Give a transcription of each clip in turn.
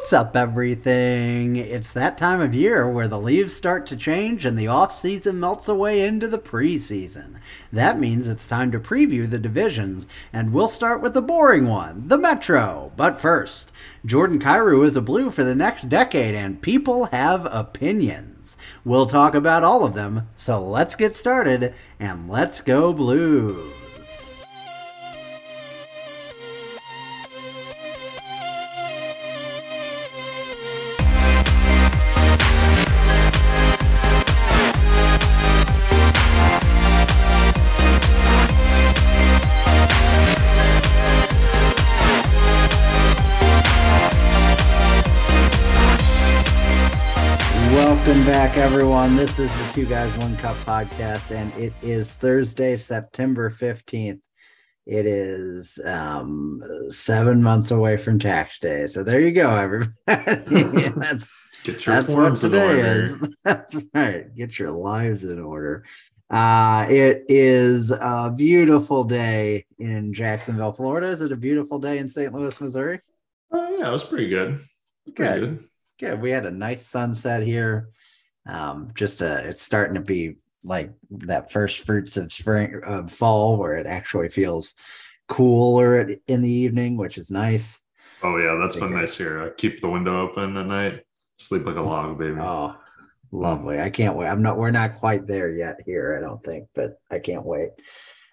What's up, everything? It's that time of year where the leaves start to change and the off season melts away into the preseason. That means it's time to preview the divisions, and we'll start with the boring one, the Metro. But first, Jordan Kyrou is a blue for the next decade, and people have opinions. We'll talk about all of them, so let's get started and let's go blues. Everyone. This is the Two Guys One Cup podcast, and it is Thursday, September 15th. It is um, seven months away from tax day. So there you go, everybody. that's Get your that's what today order. is. That's right. Get your lives in order. Uh, it is a beautiful day in Jacksonville, Florida. Is it a beautiful day in St. Louis, Missouri? Oh yeah, it was pretty good. Pretty Good. good. Good. We had a nice sunset here. Um, just uh it's starting to be like that first fruits of spring of fall where it actually feels cooler in the evening, which is nice. Oh yeah, that's been nice here. I keep the window open at night. Sleep like a log, baby. Oh, lovely. I can't wait. I'm not we're not quite there yet here, I don't think, but I can't wait.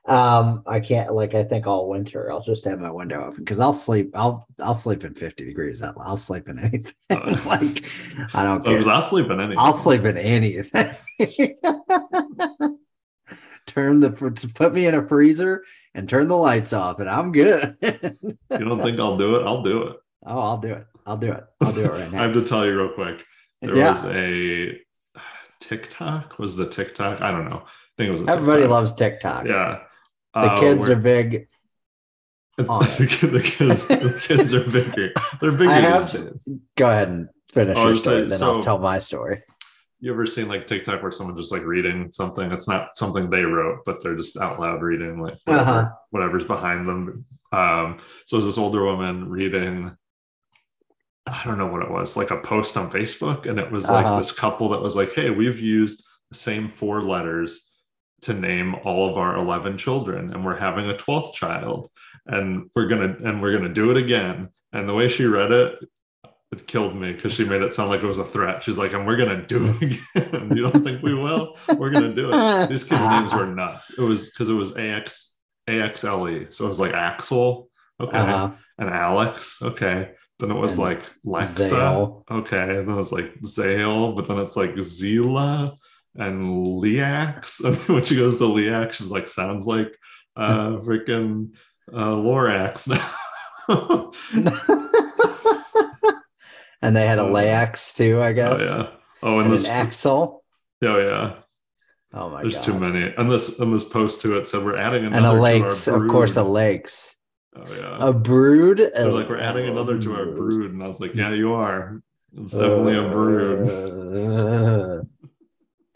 Um, I can't like I think all winter I'll just have my window open because I'll sleep, I'll I'll sleep in 50 degrees. I'll, I'll sleep in anything. Uh. like I don't Oh, care. I'll sleep in anything. I'll sleep in anything. turn the put me in a freezer and turn the lights off, and I'm good. You don't think I'll do it? I'll do it. oh, I'll do it. I'll do it. I'll do it right now. I have to tell you real quick. There yeah, was a TikTok. Was the TikTok? I don't know. I think it was. A everybody TikTok. loves TikTok. Yeah. The Uh, kids are big. the, kid- the kids. The kids are bigger. They're bigger I have. Go ahead and finish Oh, your story, say- then I'll tell my story. You ever seen like TikTok where someone's just like reading something? It's not something they wrote, but they're just out loud reading like whatever, Uh-huh. whatever's behind them. Um, so it was this older woman reading, I don't know what it was, like a post on Facebook, and it was like Uh-huh. this couple that was like, "Hey, we've used the same four letters to name all of our 11 children and we're having a 12th child and we're gonna and we're gonna do it again. And the way she read it it killed me because she made it sound like it was a threat. She's like and we're gonna do it again. You don't think we will? We're gonna do it. These kids names were nuts. It was because it was ax axle E. so it was like axel okay Uh-huh. and alex okay. Then it was And like lexa Zale. okay. And then it was like zale but then it's like zila and Leax. And when she goes to Leax, she's like, sounds like uh freaking uh Lorax now. and they had a Uh, too, I guess. oh guess. yeah. Oh, and, And this an axle. oh yeah. Oh my There's god. too many. And this and this post to it said we're adding another. And a lakes, of course, a brood." lakes. Oh yeah. A brood. They're like we're adding another to our brood. And I was like, yeah, you are. It's definitely a brood.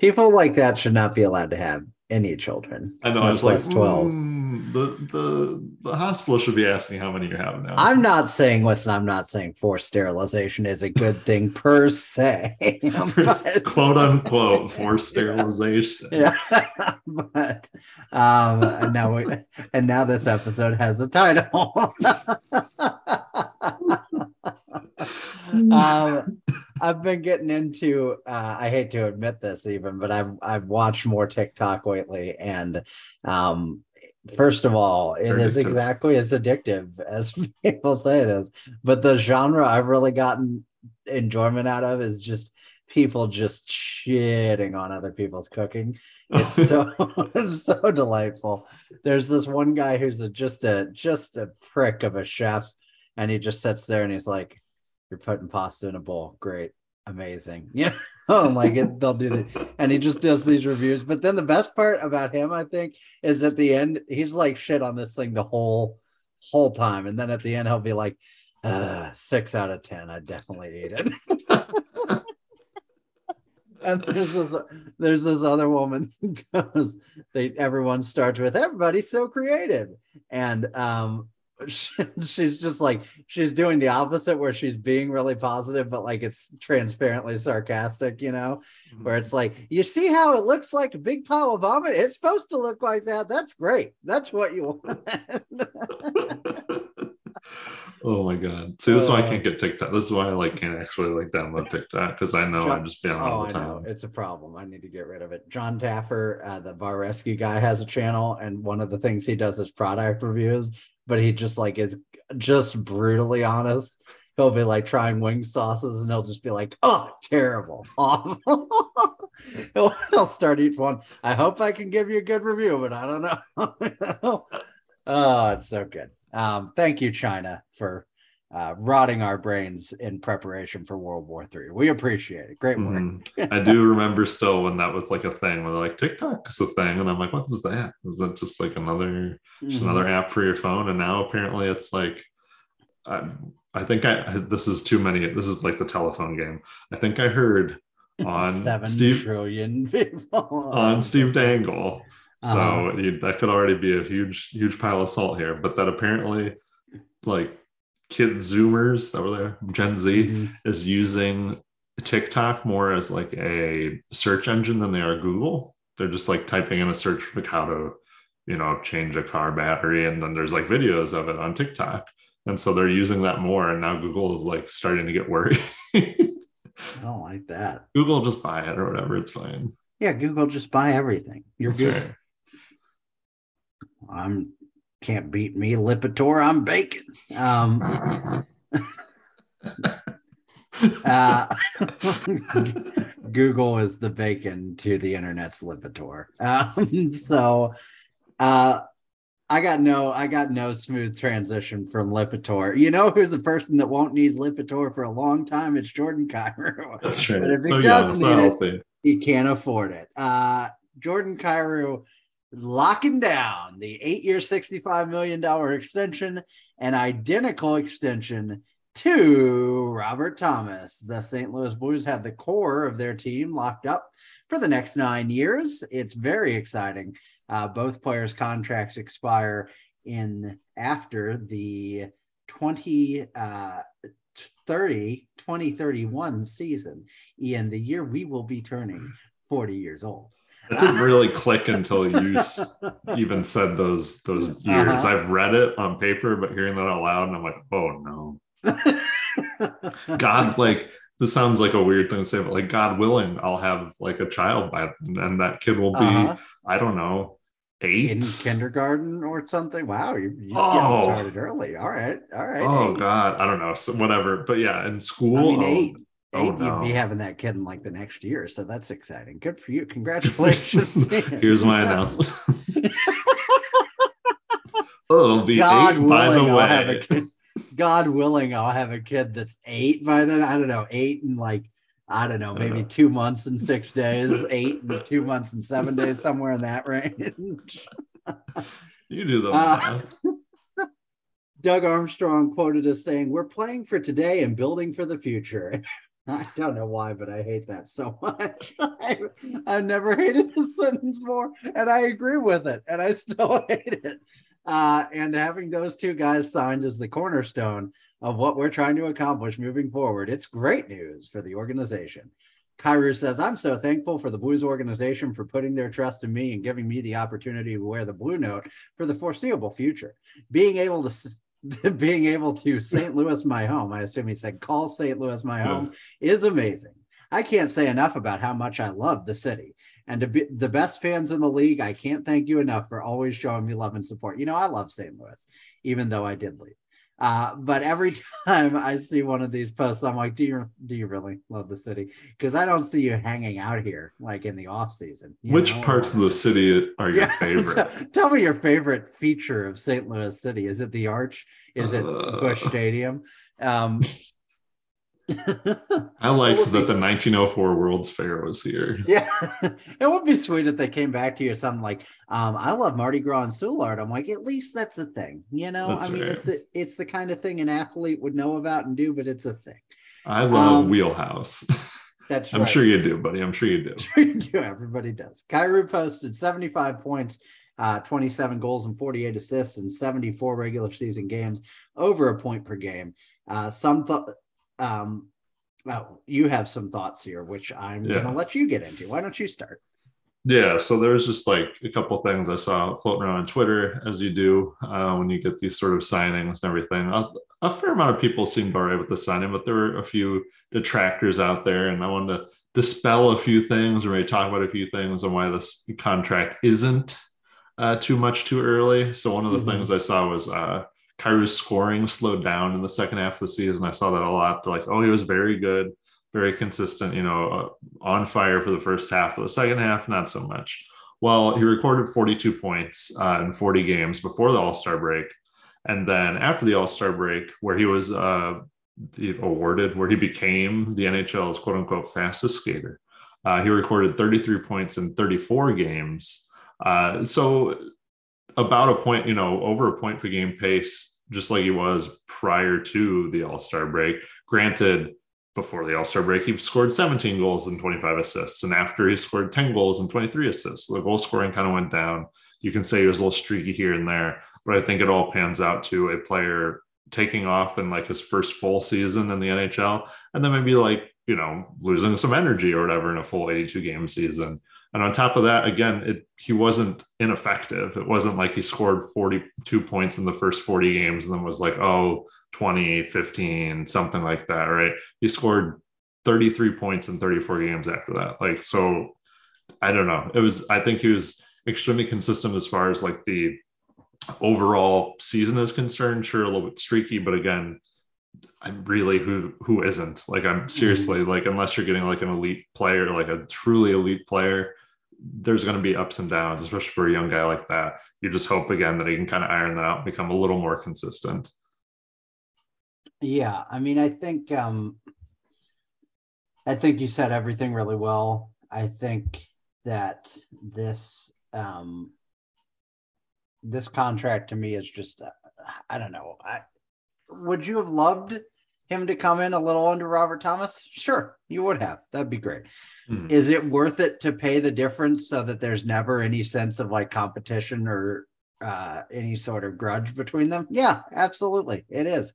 People like that should not be allowed to have any children. I know. I was like, 12. "Mm, the the the hospital should be asking how many you have now. I'm not saying listen, I'm not saying forced sterilization is a good thing per se. but- quote unquote forced sterilization. yeah. but um and now we, and now this episode has a title. um I've been getting into uh I hate to admit this even, but I've I've watched more TikTok lately and um first of all, it Very is addictive. exactly as addictive as people say it is. But the genre I've really gotten enjoyment out of is just people just shitting on other people's cooking. It's so it's so delightful. There's this one guy who's a, just a just a prick of a chef, and he just sits there and he's like, "You're putting pasta in a bowl, great, amazing." Yeah, oh like it, they'll do that, and he just does these reviews. But then the best part about him, I think, is at the end he's like shit on this thing the whole whole time, and then at the end he'll be like, uh, six out of ten, I definitely ate it. And there's this, there's this other woman who goes, they everyone starts with everybody's so creative. And um she's just like she's doing the opposite where she's being really positive but like it's transparently sarcastic you know? Where it's like you see how it looks like a big pile of vomit? It's supposed to look like that. That's great. That's what you want. Oh my god. See this is why i Uh, can't get tiktok. This is why i like can't actually like download tiktok because i know John- i'm just being on oh all the time. It's a problem. I need to get rid of it. John taffer uh, the bar rescue guy has a channel and one of the things he does is product reviews but he just like is just brutally honest. He'll be like trying wing sauces and he'll just be like oh terrible. Awful he'll, he'll start each one. I hope i can give you a good review but i don't know. Oh it's so good. Um thank you china for uh, rotting our brains in preparation for World War III. We appreciate it. Great work. Mhm. I do remember still when that was like a thing where they're like TikTok is a thing, and I'm like, what is that? Is that just like another just Mhm. another app for your phone? And now apparently it's like, I, I think I this is too many. This is like the telephone game. I think I heard on seven Steve trillion people on Steve Dangle. So Uh-huh. you, that could already be a huge, huge pile of salt here. But that apparently, like kid Zoomers that were there, Gen Z, Mhm. is using TikTok more as like a search engine than they are Google. They're just like typing in a search like how to, you know, change a car battery, and then there's like videos of it on TikTok. And so they're using that more, and now Google is like starting to get worried. I don't like that. Google just buy it or whatever, it's fine. Yeah, Google just buy everything. You're good. I'm can't beat me, Lipitor. I'm bacon. Um, uh, Google is the bacon to the internet's Lipitor. Um, so, uh, I got no, I got no smooth transition from Lipitor. You know who's a person that won't need Lipitor for a long time? It's Jordan Kyrou. That's right. But if he So young, doesn't so need it, healthy. he can't afford it. Uh, Jordan Kyrou locking down the eight-year, $65 million extension, an identical extension to Robert Thomas. The St. Louis Blues have the core of their team locked up for the next nine years. It's very exciting. Uh, both players' contracts expire in after the 20 uh, 30 2031 season in the year we will be turning 40 years old It didn't really click until you even said those those years. Uh-huh. I've read it on paper, but hearing that out loud, and I'm like, oh no. God, like this sounds like a weird thing to say, but like God willing, I'll have like a child by then, and that kid will be, Uh-huh. I don't know, eight. in kindergarten or something wow you, you Oh. started early all right all right Oh eight. God, I don't know, so whatever. But yeah, in school, i mean oh, eight oh, eight no. you'd be having that kid in like the next year so that's exciting good for you congratulations Here's my announcement. oh, it'll be god eight willing by the i'll have a kid god willing i'll have a kid that's eight by then i don't know eight and like I don't know, maybe Uh. two months and six days, eight and two months and seven days, somewhere in that range. You do the Uh, math. Doug Armstrong quoted as saying, We're playing for today and building for the future. I don't know why, but I hate that so much. I, never hated this sentence more, and I agree with it, and I still hate it. Uh, and having those two guys signed is the cornerstone of what we're trying to accomplish moving forward, it's great news for the organization. Kyrou says, I'm so thankful for the Blues organization for putting their trust in me and giving me the opportunity to wear the blue note for the foreseeable future. Being able to being able to St. Louis my home, I assume he said call St. Louis my home, is amazing. I can't say enough about how much I love the city. And to be the best fans in the league, I can't thank you enough for always showing me love and support. You know, I love St. Louis, even though I did leave. Uh, but every time I see one of these posts, I'm like, do you do you really love the city? Because I don't see you hanging out here like in the off season. Which know, parts of the city are your Yeah, favorite? Tell, tell me your favorite feature of St. Louis City. Is it the Arch? Is it Uh. Busch Stadium? Um, I liked that be- the 1904 World's Fair was here. yeah, it would be sweet if they came back to you or something like, um, "I love Mardi Gras and Soulard." I'm like, at least that's a thing, you know. That's I mean, right. it's a, it's the kind of thing an athlete would know about and do, but it's a thing. I love Um, Wheelhouse. That's I'm right. sure you do, buddy. I'm sure you do. Sure you do. Everybody does. Kyrou posted 75 points uh, 27 goals and 48 assists in 74 regular season games, over a point per game. Uh, some thought, um, well, you have some thoughts here, which I'm Yeah. going to let you get into. Why don't you start? Yeah, so there's just like a couple things I saw floating around on Twitter, as you do uh, when you get these sort of signings and everything. A, a fair amount of people seemed all right with the signing, but there were a few detractors out there, and I wanted to dispel a few things or maybe talk about a few things on why this contract isn't uh, too much too early. So one of the Mhm. things I saw was uh, Kyrou's scoring slowed down in the second half of the season. I saw that a lot. They're like, oh, he was very good very consistent, you know, uh, on fire for the first half, but the second half, not so much. Well, he recorded 42 points uh, in 40 games before the All Star break. And then after the All Star break, where he was uh, awarded, where he became the NHL's quote unquote fastest skater, uh, he recorded 33 points in 34 games. Uh, so about a point, you know, over a point per game pace, just like he was prior to the All Star break. Granted, before the All Star break, he scored 17 goals and 25 assists. And after he scored 10 goals and 23 assists, the goal scoring kind of went down. You can say he was a little streaky here and there, but I think it all pans out to a player taking off in like his first full season in the NHL and then maybe like, you know, losing some energy or whatever in a full 82 game season. And on top of that, again, it he wasn't ineffective. It wasn't like he scored 42 points in the first 40 games and then was like, oh, 20, 15, something like that, right? He scored 33 points in 34 games after that. Like, so I don't know. It was, I think he was extremely consistent as far as like the overall season is concerned. Sure, a little bit streaky, but again, I'm really who who isn't like I'm mm-hmm. seriously like unless you're getting like an elite player, like a truly elite player, there's going to be ups and downs, especially for a young guy like that. You just hope again that he can kind of iron that out, and become a little more consistent. Yeah, I mean, I think um I think you said everything really well. I think that this um this contract to me is just uh, I don't know. I would you have loved him to come in a little under Robert Thomas? Sure, you would have. That'd be great. Mhm. Is it worth it to pay the difference so that there's never any sense of like competition or uh, any sort of grudge between them? Yeah, absolutely, it is.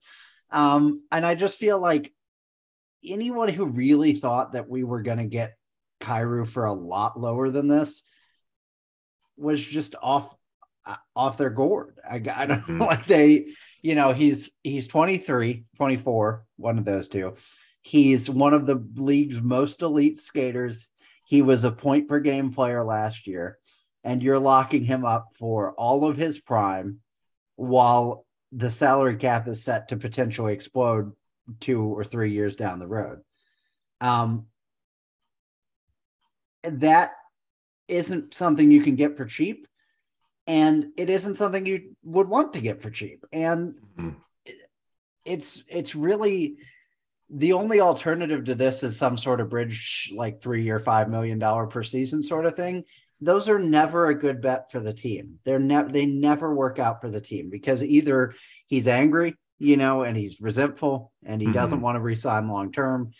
Um, and I just feel like anyone who really thought that we were going to get Kyrou for a lot lower than this was just off off their gourd. I, I don't Mhm. like they, you know, he's he's 23, 24, one of those two. He's one of the league's most elite skaters. He was a point per game player last year, and you're locking him up for all of his prime while the salary cap is set to potentially explode two or three years down the road. Um, that isn't something you can get for cheap, and it isn't something you would want to get for cheap. And Mhm. it's it's really the only alternative to this is some sort of bridge like three or five million dollar per season sort of thing those are never a good bet for the team they're never they never work out for the team because either he's angry you know and he's resentful and he doesn't Mhm. want to resign long term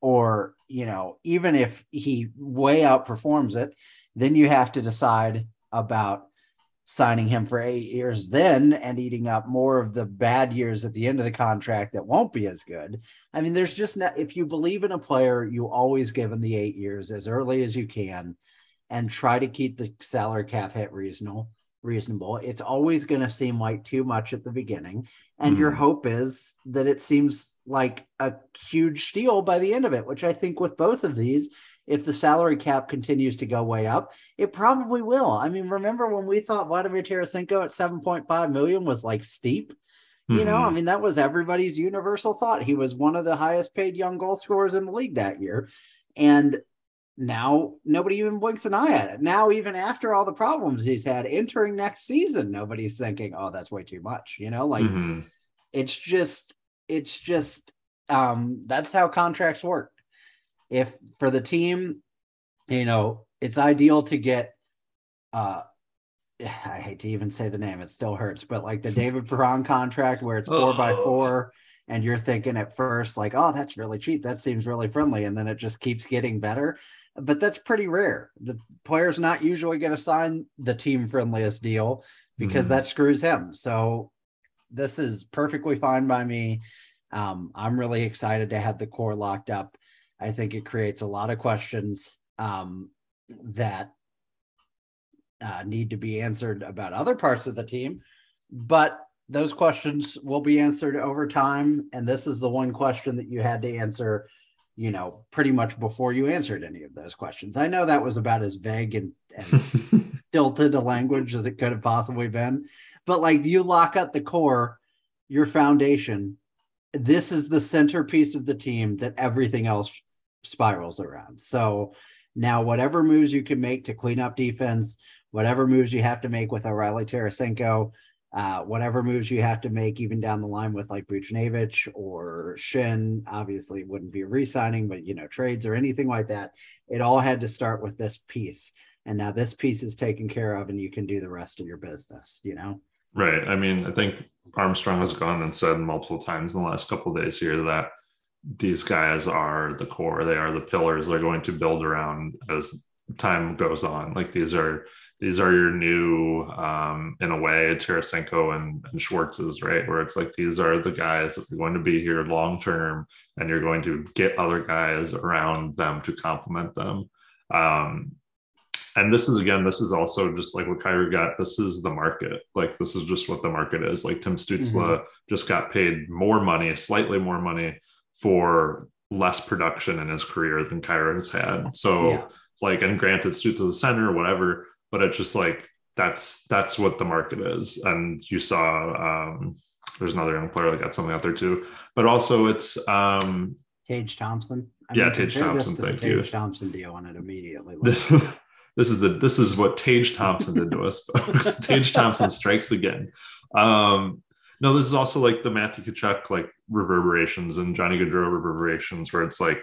or you know even if he way outperforms it then you have to decide about signing him for eight years then and eating up more of the bad years at the end of the contract that won't be as good. I mean, there's just not, if you believe in a player, you always give him the eight years as early as you can and try to keep the salary cap hit reasonable. Reasonable. It's always going to seem like too much at the beginning. And your Mhm. hope is that it seems like a huge steal by the end of it, which I think with both of these, if the salary cap continues to go way up, it probably will. I mean, remember when we thought Vladimir Tarasenko at 7.5 million was like steep? You know, I Mhm. mean, that was everybody's universal thought. He was one of the highest paid young goal scorers in the league that year. And now nobody even blinks an eye at it. Now, even after all the problems he's had entering next season, nobody's thinking, oh, that's way too much. You know, like Mhm. it's just it's just um that's how contracts work if for the team you know it's ideal to get uh i hate to even say the name it still hurts but like the david Perron contract where it's four by Oh. four and you're thinking at first like oh that's really cheap. That seems really friendly and then it just keeps getting better. But that's pretty rare. The player's not usually going to sign the team friendliest deal because mm-hmm. that screws him. So this is perfectly fine by me. Um, i'm really excited to have the core locked up i think it creates a lot of questions um, that uh, need to be answered about other parts of the team but those questions will be answered over time. And this is the one question that you had to answer, you know, pretty much before you answered any of those questions. I know that was about as vague and, and stilted a language as it could have possibly been. But like you lock up the core, your foundation, this is the centerpiece of the team that everything else spirals around. So now, whatever moves you can make to clean up defense, whatever moves you have to make with O'Reilly Tarasenko, uh, whatever moves you have to make, even down the line with like Buchnevich or Shin, obviously wouldn't be re-signing, but you know, trades or anything like that. It all had to start with this piece. And now this piece is taken care of and you can do the rest of your business, you know? Right. I mean, I think Armstrong has gone and said multiple times in the last couple days here that these guys are the core, they are the pillars they're going to build around as time goes on. Like these are these are your new, um, in a way, Tarasenko and, and Schwartz's, right? Where it's like these are the guys that are going to be here long term, and you're going to get other guys around them to complement them. Um, and this is again, this is also just like what Kyrou got. This is the market. Like this is just what the market is. Like Tim Stützle mm-hmm. just got paid more money, slightly more money for less production in his career than Kyrou has had. So, yeah. like, and granted, Stützle the center, or whatever but it's just like that's that's what the market is. And you saw um there's another young player that got something out there too. But also it's um Tage Thompson. I yeah Tage Thompson thank Tage you. Tage Thompson deal on it immediately. This this is the this is what Tage Thompson did to us Tage Thompson strikes again. Um no this is also like the Matthew Tkachuk like reverberations and Johnny Gaudreau reverberations where it's like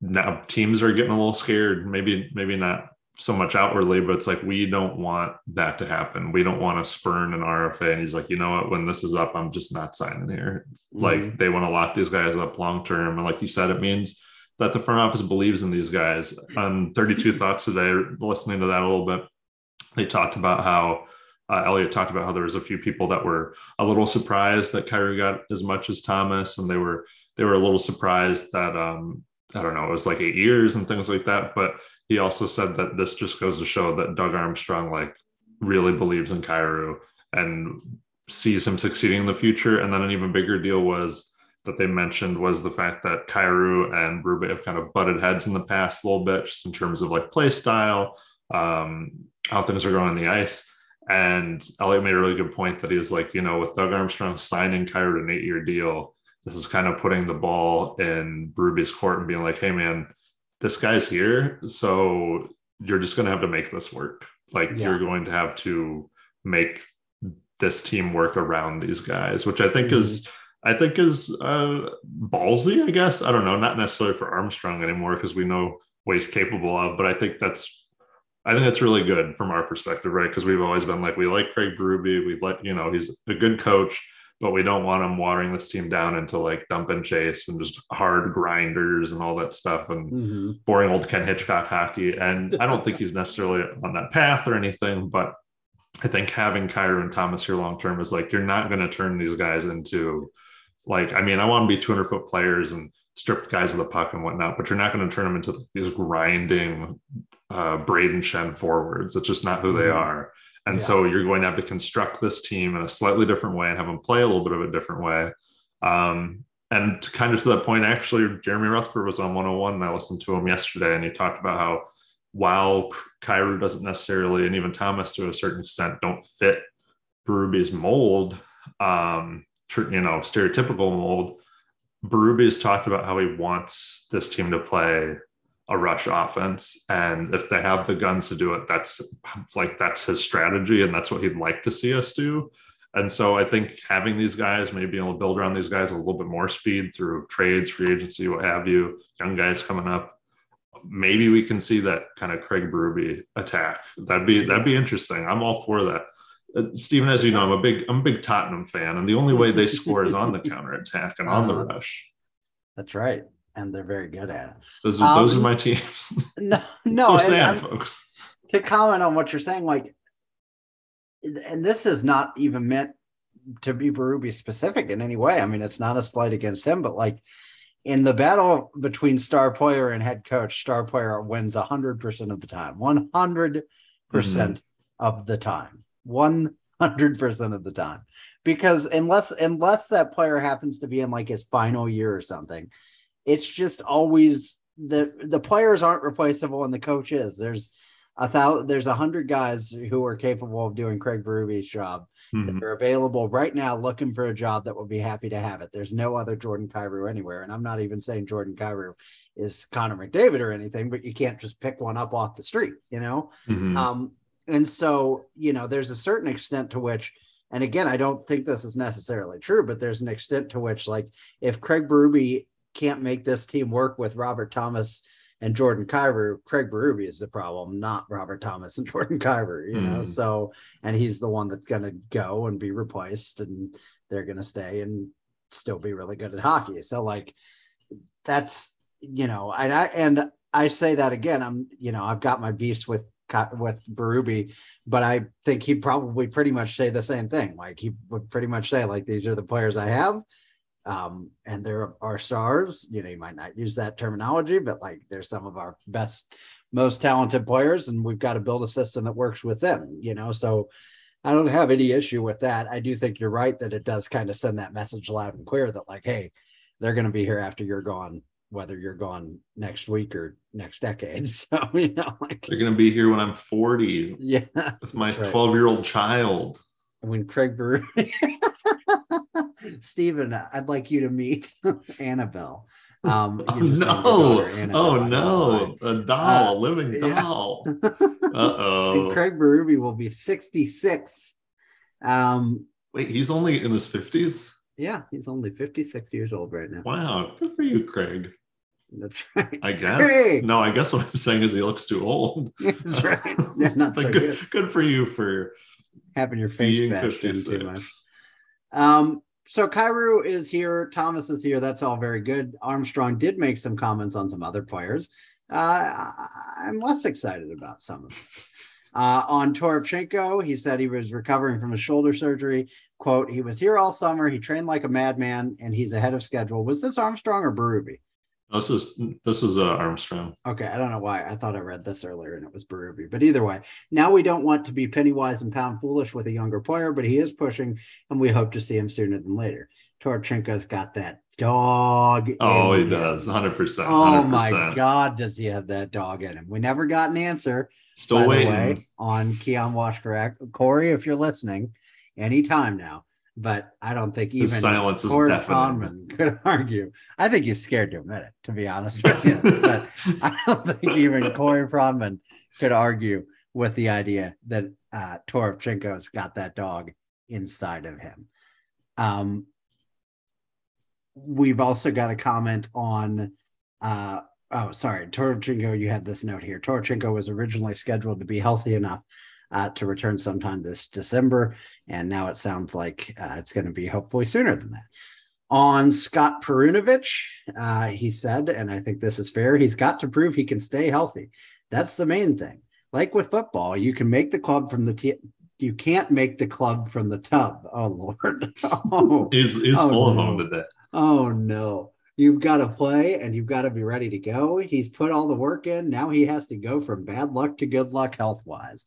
now teams are getting a little scared maybe maybe not so much outwardly, but it's like we don't want that to happen. We don't want to spurn an RFA. And he's like, you know what? When this is up, I'm just not signing here. Mm-hmm. Like they want to lock these guys up long term. And like you said, it means that the front office believes in these guys. On 32 Thoughts today, listening to that a little bit, they talked about how uh, Elliot talked about how there was a few people that were a little surprised that Kyrou got as much as Thomas, and they were they were a little surprised that um, I don't know, it was like eight years and things like that. But he also said that this just goes to show that Doug Armstrong like really believes in Kyrou and sees him succeeding in the future. And then an even bigger deal was that they mentioned was the fact that Kyrou and Berube have kind of butted heads in the past a little bit, just in terms of like play style, um, how things are going on the ice. And Elliot made a really good point that he was like, you know, with Doug Armstrong signing Kyrou an eight year deal, this is kind of putting the ball in Berube's court and being like, hey, man, this guy's here. So you're just going to have to make this work. Like yeah. you're going to have to make this team work around these guys, which I think mm-hmm. is. I think is uh, ballsy, I guess. I don't know, not necessarily for Armstrong anymore because we know what he's capable of, but I think that's I think that's really good from our perspective, right? Because we've always been like, we like Craig Berube, we like, you know, he's a good coach but we don't want him watering this team down into like dump and chase and just hard grinders and all that stuff and mm-hmm. boring old Ken Hitchcock hockey. And I don't think he's necessarily on that path or anything, but I think having Kyrou and Thomas here long term is like you're not going to turn these guys into like I mean I want to be 200 foot players and strip guys of the puck and whatnot, but you're not going to turn them into these grinding uh, Brayden Schenn forwards. It's just not who mm-hmm. they are. And yeah. so you're going to have to construct this team in a slightly different way and have them play a little bit of a different way. Um, and to kind of to that point, actually, Jeremy Rutherford was on 101 and I listened to him yesterday and he talked about how while Kyrou doesn't necessarily, and even Thomas to a certain extent, don't fit Berube's mold, um, you know, stereotypical mold, Berube has talked about how he wants this team to play a rush offense. And if they have the guns to do it, that's like that's his strategy and that's what he'd like to see us do. And so I think having these guys, maybe being able to build around these guys a little bit more speed through trades, free agency, what have you, young guys coming up, maybe we can see that kind of Craig Berube attack. That'd be that'd be interesting. I'm all for that. uh, Stephen, as you know, I'm a big I'm a big Tottenham fan, and the only way they score is on the counter attack and on the Uh-huh. rush. That's right. And they're very good at it. Those are those are Um, my teams. No, no. so sad, folks. to comment on what you're saying, like, and this is not even meant to be Berube specific in any way. I mean, it's not a slight against him, but like in the battle between star player and head coach, star player wins 100% of the time, 100% of the time, 100% of the time. Because unless unless that player happens to be in like his final year or something, it's just always the the players aren't replaceable and the coach is. There's a thousand there's a hundred guys who are capable of doing Craig Berube's job Mhm. they're available right now looking for a job that will be happy to have it. There's no other Jordan Kyrou anywhere. And I'm not even saying Jordan Kyrou is Connor McDavid or anything, but you can't just pick one up off the street, you know? Mhm. Um, and so, you know, there's a certain extent to which, and again, I don't think this is necessarily true, but there's an extent to which, like, if Craig Berube can't make this team work with Robert Thomas and Jordan Kyrou, Craig Berube is the problem, not Robert Thomas and Jordan Kyrou, you know? Mhm. So, and he's the one that's going to go and be replaced, and they're going to stay and still be really good at hockey. So, like, that's, you know, and I, and I say that again, I'm, you know, I've got my beefs with with Berube, but I think he'd probably pretty much say the same thing. Like he would pretty much say, like, these are the players I have. Um, and there are stars, you know, you might not use that terminology, but like they're some of our best, most talented players, and we've got to build a system that works with them, you know. So I don't have any issue with that. I do think you're right that it does kind of send that message loud and clear that, like, hey, they're going to be here after you're gone, whether you're gone next week or next decade. So, you know, like, They're gonna be here when I'm 40 yeah, with my That's right. 12 year old child. And when Craig Brewer, Stephen, I'd like you to meet Annabelle. Um, Oh no! Annabelle, Oh don't know no! A doll, Uh, a living doll. why. Uh and oh. Craig Berube will be 66. Um, Wait, he's only in his 50s? yeah, he's only 56 years old right now. Wow, good for you, Craig. That's right. I guess. Craig! No, I guess what I'm saying is he looks too old. That's right. Yeah, not so good. good, good for you for Having your face being bashed in 56. too much. Um, so Kyrou is here, Thomas is here. That's all very good. Armstrong did make some comments on some other players. Uh, I'm less excited about some of them. Uh, on Toropchenko, he said he was recovering from his shoulder surgery. Quote, he was here all summer. He trained like a madman and he's ahead of schedule. Was this Armstrong or Berube? This is this is uh, Armstrong. Okay, I don't know why. I thought I read this earlier and it was Berube. But either way, now we don't want to be penny wise and pound foolish with a younger player, but he is pushing, and we hope to see him sooner than later. Torchenko's got that dog. Oh, he does. 100%. 100%. Oh my God, does he have that dog in him? We never got an answer, Still waiting. way, on Keean Washkurak. Corey, if you're listening, anytime now. But I don't think even His silence is Corey deafening. Conman could argue. I think he's scared to admit it, to be honest with you. but I don't think even Corey Pronman could argue with the idea that uh, Toropchenko's got that dog inside of him. Um, we've also got a comment on, uh, oh, sorry, Toropchenko, you had this note here. Toropchenko was originally scheduled to be healthy enough uh, to return sometime this December, and now it sounds like uh, it's going to be hopefully sooner than that. On Scott Perunovich, uh, he said, and I think this is fair, he's got to prove he can stay healthy. That's the main thing. Like with football, you can make the club from the t- you can't make the club from the tub. Oh Lord. Oh, Oh, full no. of them today. oh no. You've got to play and you've got to be ready to go. He's put all the work in. Now he has to go from bad luck to good luck health wise.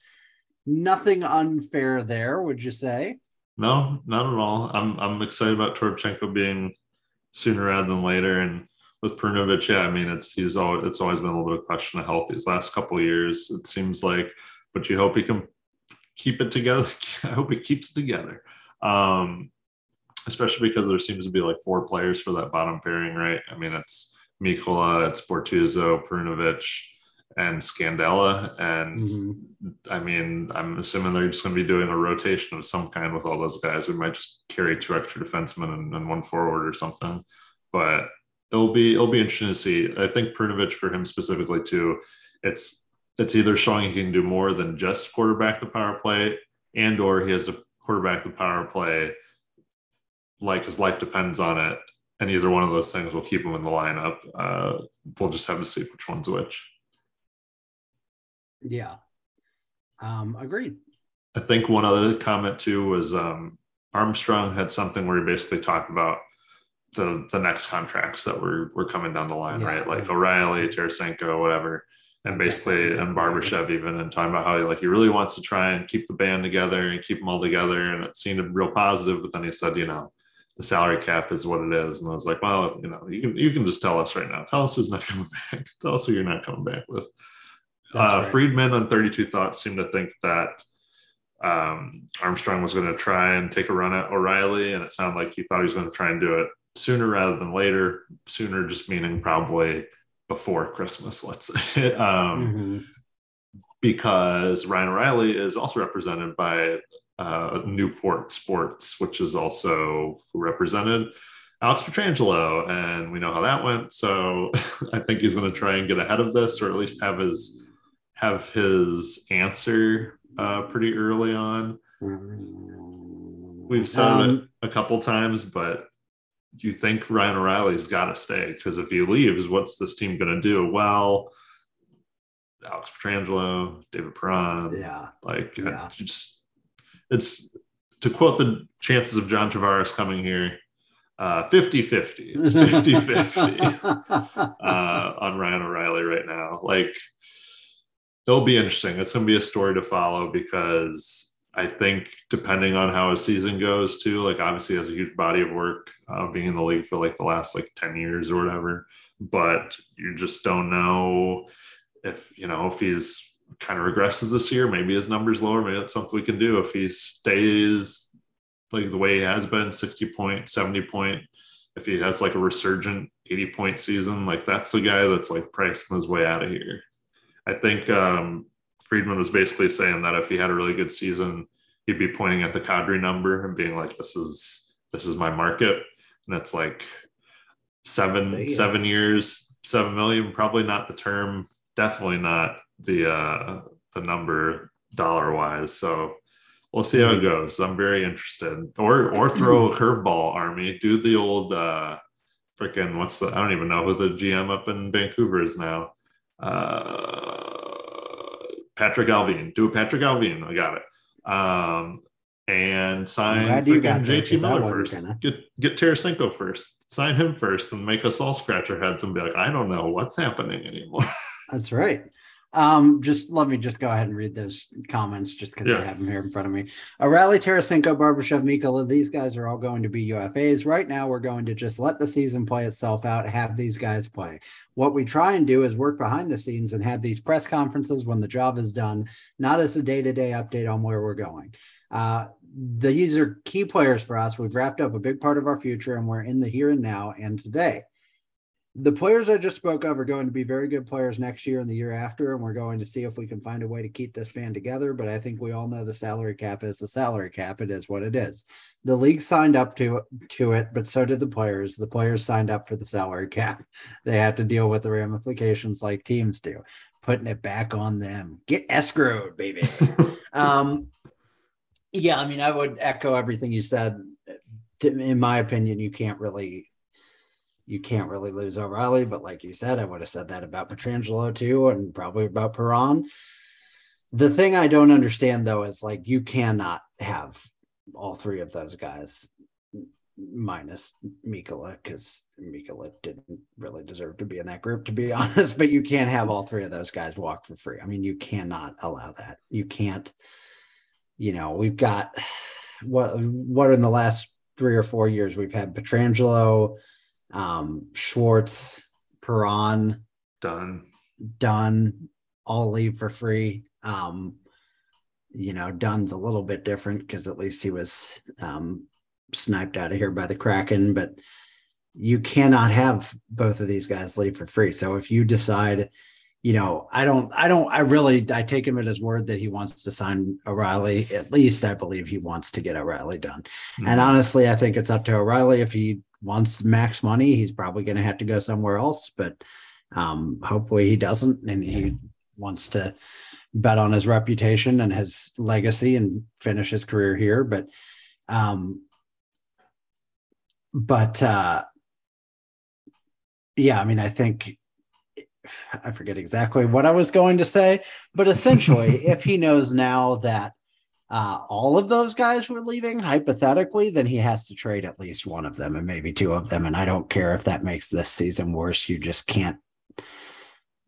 Nothing unfair there, would you say? No, not at all. I'm I'm excited about Toropchenko being sooner rather than later. And with Prunovic, yeah, I mean it's he's always it's always been a little bit of question of health these last couple of years. It seems like, but you hope he can keep it together. I hope he keeps it together. Um, especially because there seems to be like four players for that bottom pairing, right? I mean, it's Mikkola, it's Bortuzzo, Prunovic, and Scandella. And Mhm. I mean, I'm assuming they're just going to be doing a rotation of some kind with all those guys. We might just carry two extra defensemen and, and one forward or something. But it'll be it'll be interesting to see. I think Prunovich for him specifically too. It's it's either showing he can do more than just quarterback the power play, and or he has to quarterback the power play like his life depends on it and either one of those things will keep him in the lineup uh, we'll just have to see which one's which yeah. Um agreed. I think one other comment too was um armstrong had something where he basically talked about the the next contracts that were were coming down the line yeah. right? Like o'reilly tarasenko whatever. And basically and Barbashev even and talking about how he, like he really wants to try and keep the band together and keep them all together and it seemed real positive but then he said you know the salary cap is what it is. And I was like well you know you can you can just tell us right now. Tell us who's not coming back. Tell us who you're not coming back with uh, right. Friedman on 32 Thoughts seemed to think that um, Armstrong was going to try and take a run at O'Reilly and it sounded like he thought he was going to try and do it sooner rather than later sooner just meaning probably before Christmas, let's say, um, mm-hmm. because Ryan O'Reilly is also represented by uh, Newport Sports, which is also represented Alex Pietrangelo, and we know how that went. So I think he's going to try and get ahead of this, or at least have his have his answer uh, pretty early on. We've said um, it a couple times, but do you think Ryan O'Reilly's got to stay? Because if he leaves, what's this team going to do? Well, Alex Pietrangelo, David Perron, yeah, like yeah. just it's to quote the chances of John Tavares coming here. Uh, 50 50. It's 50 50 uh, on Ryan O'Reilly right now. Like, it'll be interesting. It's going to be a story to follow because I think depending on how a season goes too, like obviously has a huge body of work uh, being in the league for like the last like 10 years or whatever, but you just don't know if, you know, if he's kind of regresses this year, maybe his numbers lower, maybe that's something we can do. If he stays like the way he has been 60 point, 70 point, if he has like a resurgent 80 point season, like that's the guy that's like pricing his way out of here. I think um, Friedman was basically saying that if he had a really good season, he'd be pointing at the Kadri number and being like, "This is this is my market," and it's like seven seven years, seven million. Probably not the term. Definitely not the uh, the number dollar wise. So we'll see how it goes. I'm very interested. Or or throw a curveball, Army. Do the old uh freaking what's the I don't even know who the GM up in Vancouver is now. Uh Patrik Allvin. Do a Patrik Allvin. I got it. Um, and sign JT Miller first. Gonna... Get get Tarasenko first. Sign him first, and make us all scratch our heads and be like, I don't know what's happening anymore. That's right. Um, just let me just go ahead and read those comments just because yeah. I have them here in front of me. O'Reilly, Tarasenko, Barbashev, Mikkola, these guys are all going to be UFAs. Right now, we're going to just let the season play itself out, have these guys play. What we try and do is work behind the scenes and have these press conferences when the job is done, not as a day to day update on where we're going. Uh, these are key players for us. We've wrapped up a big part of our future and we're in the here and now and today the players I just spoke of are going to be very good players next year and the year after, and we're going to see if we can find a way to keep this band together. But I think we all know the salary cap is the salary cap. It is what it is. The league signed up to to it, but so did the players. The players signed up for the salary cap. They have to deal with the ramifications like teams do. Putting it back on them. Get escrowed, baby. um, yeah, I mean, I would echo everything you said. In my opinion, you can't really you can't really lose O'Reilly. But like you said, I would have said that about Pietrangelo too, and probably about Perron. The thing I don't understand though is like you cannot have all three of those guys minus Mikkola because Mikkola didn't really deserve to be in that group, to be honest. But you can't have all three of those guys walk for free. I mean, you cannot allow that. You can't, you know, we've got what what in the last three or four years we've had Pietrangelo, um, Schwartz, Perron, done, done, all leave for free. Um, you know, Dunn's a little bit different because at least he was um, sniped out of here by the Kraken, but you cannot have both of these guys leave for free. So if you decide, you know, I don't, I don't, I really, I take him at his word that he wants to sign O'Reilly. At least I believe he wants to get O'Reilly done. Mm-hmm. And honestly, I think it's up to O'Reilly if he wants max money, he's probably going to have to go somewhere else. But um, hopefully he doesn't, and he wants to bet on his reputation and his legacy and finish his career here. But, um, but uh, yeah, I mean, I think I forget exactly what I was going to say, but essentially, if he knows now that uh, all of those guys were leaving, hypothetically, then he has to trade at least one of them and maybe two of them. And I don't care if that makes this season worse. You just can't.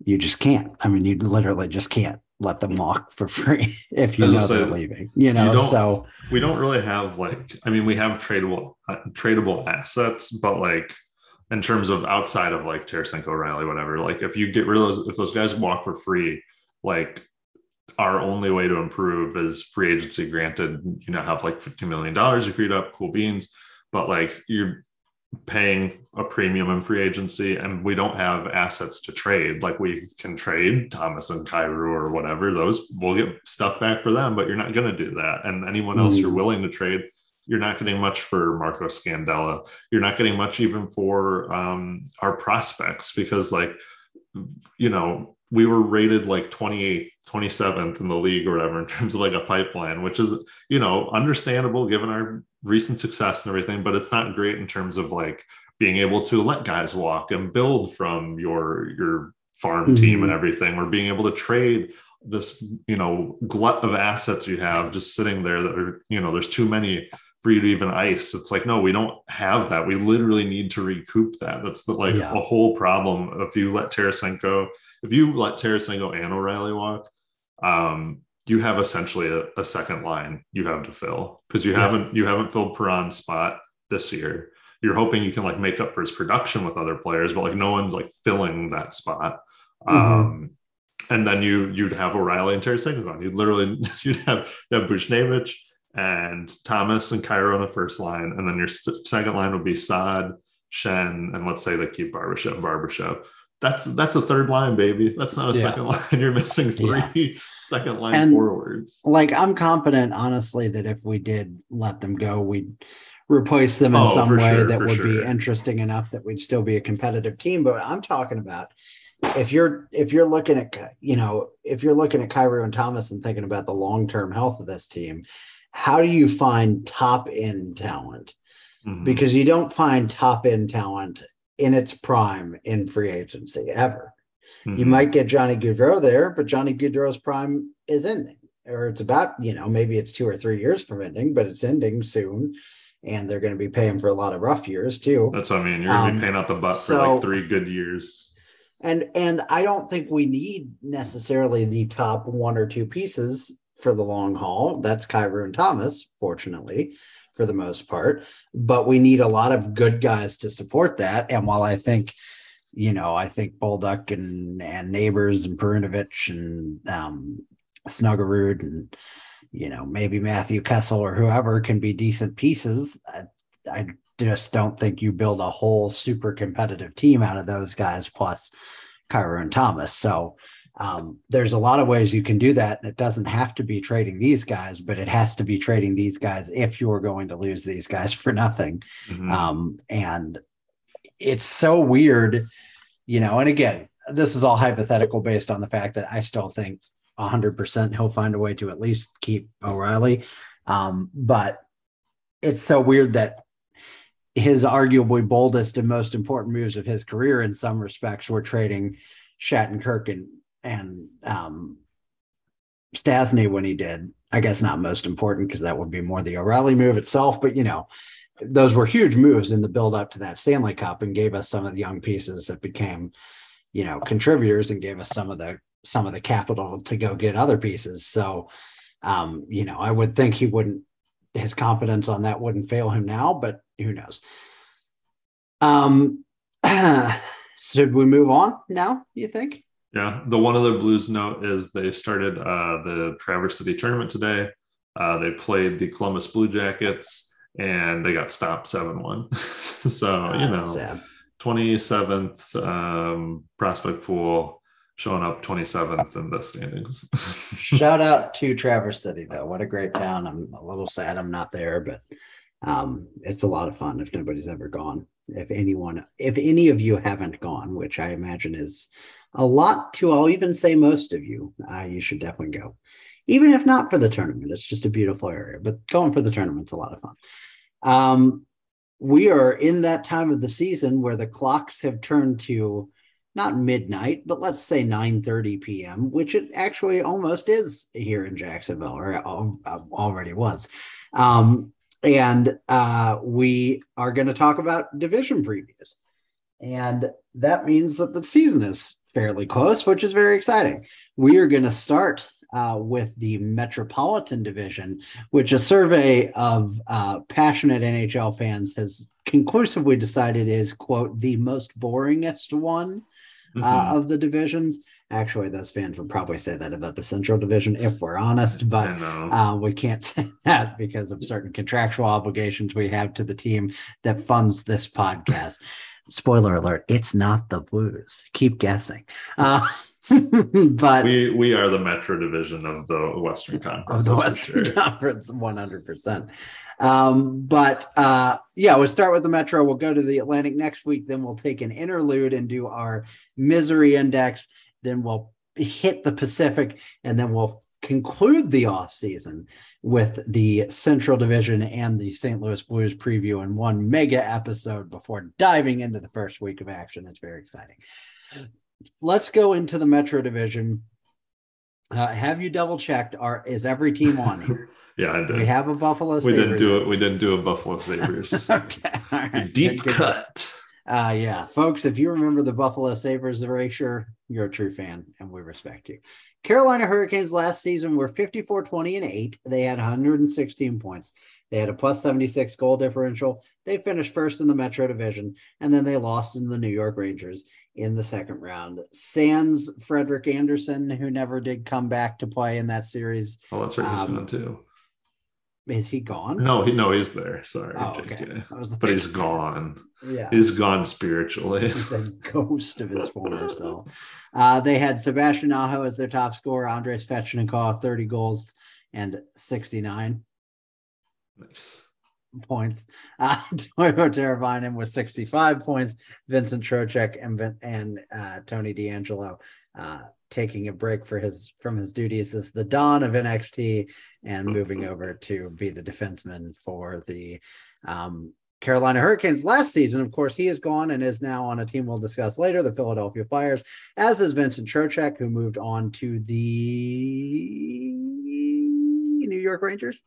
You just can't. I mean, you literally just can't let them walk for free if you know they're leaving. You know, you so we don't really have like. I mean, we have tradable uh, tradable assets, but like in terms of outside of like Tarasenko, Riley, whatever. Like if you get rid of those, if those guys walk for free, like our only way to improve is free agency. Granted, you know, have like $50 million you freed up, cool beans, but like you're paying a premium in free agency and we don't have assets to trade. Like we can trade Thomas and Kyrou or whatever. Those we'll get stuff back for them, but you're not going to do that. And anyone else mm. you're willing to trade, you're not getting much for Marco Scandella. You're not getting much even for um, our prospects because like, you know, we were rated like 28th 27th in the league or whatever in terms of like a pipeline which is you know understandable given our recent success and everything but it's not great in terms of like being able to let guys walk and build from your your farm mm-hmm. team and everything or being able to trade this you know glut of assets you have just sitting there that are you know there's too many for you to even ice. It's like, no, we don't have that. We literally need to recoup that. That's the, like yeah. a whole problem. If you let Tarasenko, if you let Tarasenko and O'Reilly walk, um, you have essentially a, a, second line you have to fill because you yeah. haven't you haven't filled Perron's spot this year. You're hoping you can like make up for his production with other players, but like no one's like filling that spot. Mm-hmm. Um, and then you you'd have O'Reilly and Tarasenko on. You'd literally you'd have you have Buchnevich, and Thomas and Kyrou on the first line, and then your second line would be Saad, Schenn, and let's say they keep Barbashev, Barbershop. That's that's a third line, baby. That's not a yeah. second line. You're missing three yeah. second line and forwards. Like I'm confident, honestly, that if we did let them go, we'd replace them in oh, some way sure, that would sure. be interesting enough that we'd still be a competitive team. But I'm talking about if you're if you're looking at you know if you're looking at Kyrou and Thomas and thinking about the long term health of this team, how do you find top end talent? Mm-hmm. Because you don't find top end talent in its prime in free agency ever. Mm-hmm. You might get Johnny Gaudreau there, but Johnny Gaudreau's prime is ending, or it's about, you know, maybe it's two or three years from ending, but it's ending soon. And they're going to be paying for a lot of rough years too. That's what I mean. You're going to um, be paying out the butt so, for like three good years. And and I don't think we need necessarily the top one or two pieces for the long haul. That's Kyrou and Thomas, fortunately, for the most part. But we need a lot of good guys to support that. And while I think, you know, I think Bolduc and and Neighbors and Perunovich and um, Snuggerud and you know maybe Matthew Kessel or whoever can be decent pieces. I, I just don't think you build a whole super competitive team out of those guys plus Kyrou and Thomas. So um, there's a lot of ways you can do that. It doesn't have to be trading these guys, but it has to be trading these guys if you're going to lose these guys for nothing. Mm-hmm. Um, and it's so weird, you know. And again, this is all hypothetical based on the fact that I still think 100% he'll find a way to at least keep O'Reilly. Um, but it's so weird that his arguably boldest and most important moves of his career, in some respects, were trading Shattenkirk and and um, Stastny when he did. I guess not most important because that would be more the O'Reilly move itself, but you know, those were huge moves in the build up to that Stanley Cup and gave us some of the young pieces that became, you know, contributors and gave us some of the some of the capital to go get other pieces. So, um, you know, I would think he wouldn't his confidence on that wouldn't fail him now, but who knows? Um, should we move on now? You think? Yeah, the one other Blues note is they started uh, the Traverse City tournament today. Uh, they played the Columbus Blue Jackets and they got stopped 7 1. so, you know, 27th um, prospect pool showing up 27th in the standings. Shout out to Traverse City, though. What a great town. I'm a little sad I'm not there, but um, it's a lot of fun if nobody's ever gone. If anyone, if any of you haven't gone, which I imagine is a lot to, I'll even say most of you, uh, you should definitely go. Even if not for the tournament, it's just a beautiful area, but going for the tournament's a lot of fun. Um, we are in that time of the season where the clocks have turned to not midnight, but let's say 9 30 p.m., which it actually almost is here in Jacksonville, or already was. Um, and uh, we are going to talk about division previews. And that means that the season is fairly close, which is very exciting. We are going to start uh, with the Metropolitan Division, which a survey of uh, passionate NHL fans has conclusively decided is, quote, the most boringest one uh, mm-hmm. uh, of the divisions. Actually, those fans would probably say that about the Central Division if we're honest, but uh, we can't say that because of certain contractual obligations we have to the team that funds this podcast. Spoiler alert, it's not the Blues. Keep guessing. Uh, but we we are the Metro Division of the Western Conference. Of the Western sure. Conference, one hundred percent. Um, but uh, yeah, we'll start with the Metro. We'll go to the Atlantic next week. Then we'll take an interlude and do our misery index. Then we'll hit the Pacific, and then we'll conclude the off season with the Central Division and the St. Louis Blues preview in one mega episode before diving into the first week of action. It's very exciting. Let's go into the Metro Division. Uh, have you double checked? Are is every team on here? Yeah, I did. We have a Buffalo. We didn't do it. We didn't do a Buffalo Sabres. okay, all right. Deep good, good. cut. Uh, yeah, folks. If you remember the Buffalo Sabres erasure, you're a true fan, and we respect you. Carolina Hurricanes last season were 54 20 and 8. They had 116 points. They had a plus 76 goal differential. They finished first in the Metro Division, and then they lost in the New York Rangers in the second round. Sans Frederik Andersen, who never did come back to play in that series. Oh, that's right. He's um, gone too. Is he gone? No, he no, he's there. Sorry, oh, okay. like, but he's gone. Yeah, he's gone spiritually. He's a ghost of his former self. Uh, they had Sebastian Aho as their top scorer, Andrei Svechnikov, 30 goals and 69 nice. points. Uh, Teuvo Teravainen with 65 points. Vincent Trocheck and and uh, Tony DeAngelo uh, taking a break for his from his duties as the Don of NXT and moving over to be the defenseman for the um, Carolina Hurricanes last season. Of course, he is gone and is now on a team we'll discuss later, the Philadelphia Flyers, as is Vincent Trocheck, who moved on to the New York Rangers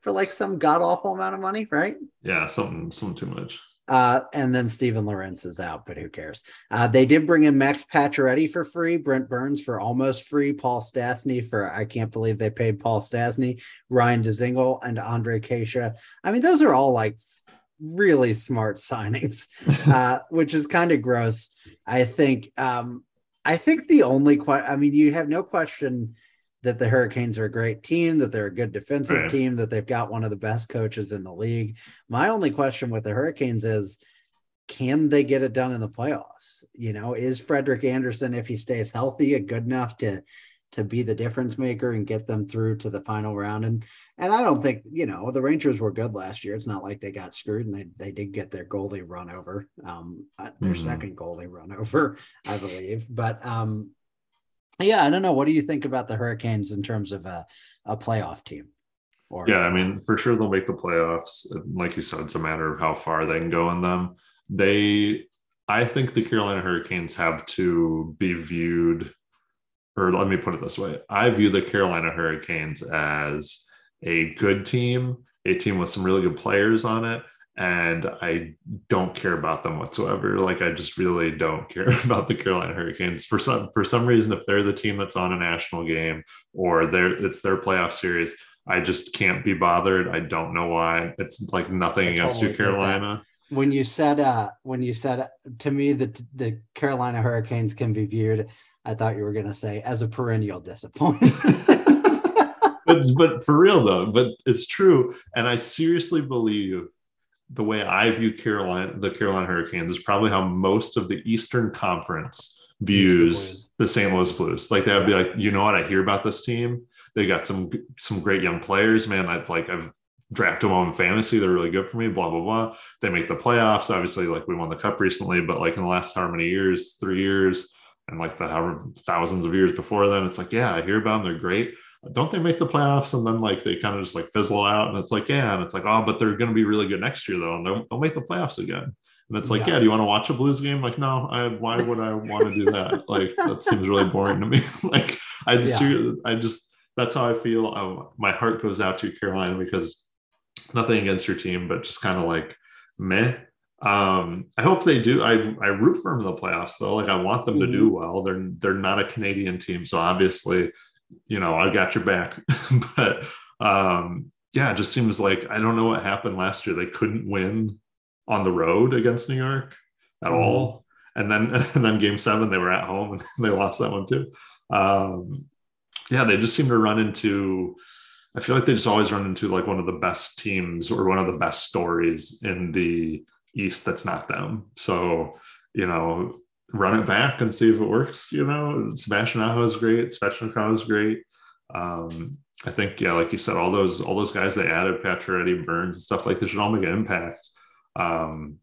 for like some god awful amount of money, right? Yeah, something, something too much. Uh, and then Steven Lorentz is out, but who cares? Uh, they did bring in Max Pacioretty for free, Brent Burns for almost free, Paul Stastny for I can't believe they paid Paul Stastny, Ryan Dzingel, and Ondrej Kase. I mean, those are all like really smart signings, uh, which is kind of gross. I think. Um, I think the only question. I mean, you have no question that the Hurricanes are a great team, that they're a good defensive right. team, that they've got one of the best coaches in the league. My only question with the Hurricanes is can they get it done in the playoffs? You know, is Frederik Andersen, if he stays healthy, a good enough to to be the difference maker and get them through to the final round? And and I don't think, you know, the Rangers were good last year. It's not like they got screwed and they, they did get their goalie run over. Um uh, their mm-hmm. second goalie run over, I believe. But um yeah, I don't know. What do you think about the Hurricanes in terms of a, a playoff team? Or, yeah, I mean, for sure they'll make the playoffs. Like you said, it's a matter of how far they can go in them. They, I think the Carolina Hurricanes have to be viewed, or let me put it this way I view the Carolina Hurricanes as a good team, a team with some really good players on it, and I don't care about them whatsoever. Like I just really don't care about the Carolina Hurricanes for some for some reason. If they're the team that's on a national game or they're it's their playoff series, I just can't be bothered. I don't know why. It's like nothing I against totally you, Carolina. When you said uh when you said uh, to me that the Carolina Hurricanes can be viewed, I thought you were going to say as a perennial disappointment. but but for real though, but it's true, and I seriously believe the way I view Carolina, the Carolina Hurricanes is probably how most of the Eastern Conference views the, the St. Louis Blues. Like they would be like, you know what? I hear about this team. They got some some great young players, man. I've like I've drafted them in fantasy. They're really good for me. Blah blah blah. They make the playoffs. Obviously, like we won the cup recently, but like in the last how many years? Three years. and like the however thousands of years before them, It's like, yeah, I hear about them. They're great. Don't they make the playoffs? And then like they kind of just like fizzle out. And it's like, yeah. And it's like, oh, but they're going to be really good next year though. And they'll, they'll make the playoffs again. And it's like, yeah. yeah, do you want to watch a Blues game? Like, no, I, why would I want to do that? like, that seems really boring to me. like, I just, yeah. I just, that's how I feel. I, my heart goes out to Carolina because nothing against your team, but just kind of like meh. Um, I hope they do. I I root for them in the playoffs though. Like I want them mm-hmm. to do mm-hmm. well. They're they're not a Canadian team, so obviously, you know, I got your back. but um, yeah, it just seems like I don't know what happened last year. They couldn't win on the road against New York at mm-hmm. all. And then and then game seven, they were at home and they lost that one too. Um, yeah, they just seem to run into I feel like they just always run into like one of the best teams or one of the best stories in the East that's not them. So, you know, run it back and see if it works. You know, Sebastian Aho is great, Sebastian Svechnikov is great. Um, I think, yeah, like you said, all those all those guys they added, Pacioretty, Burns, and stuff like this should all make an impact. Um,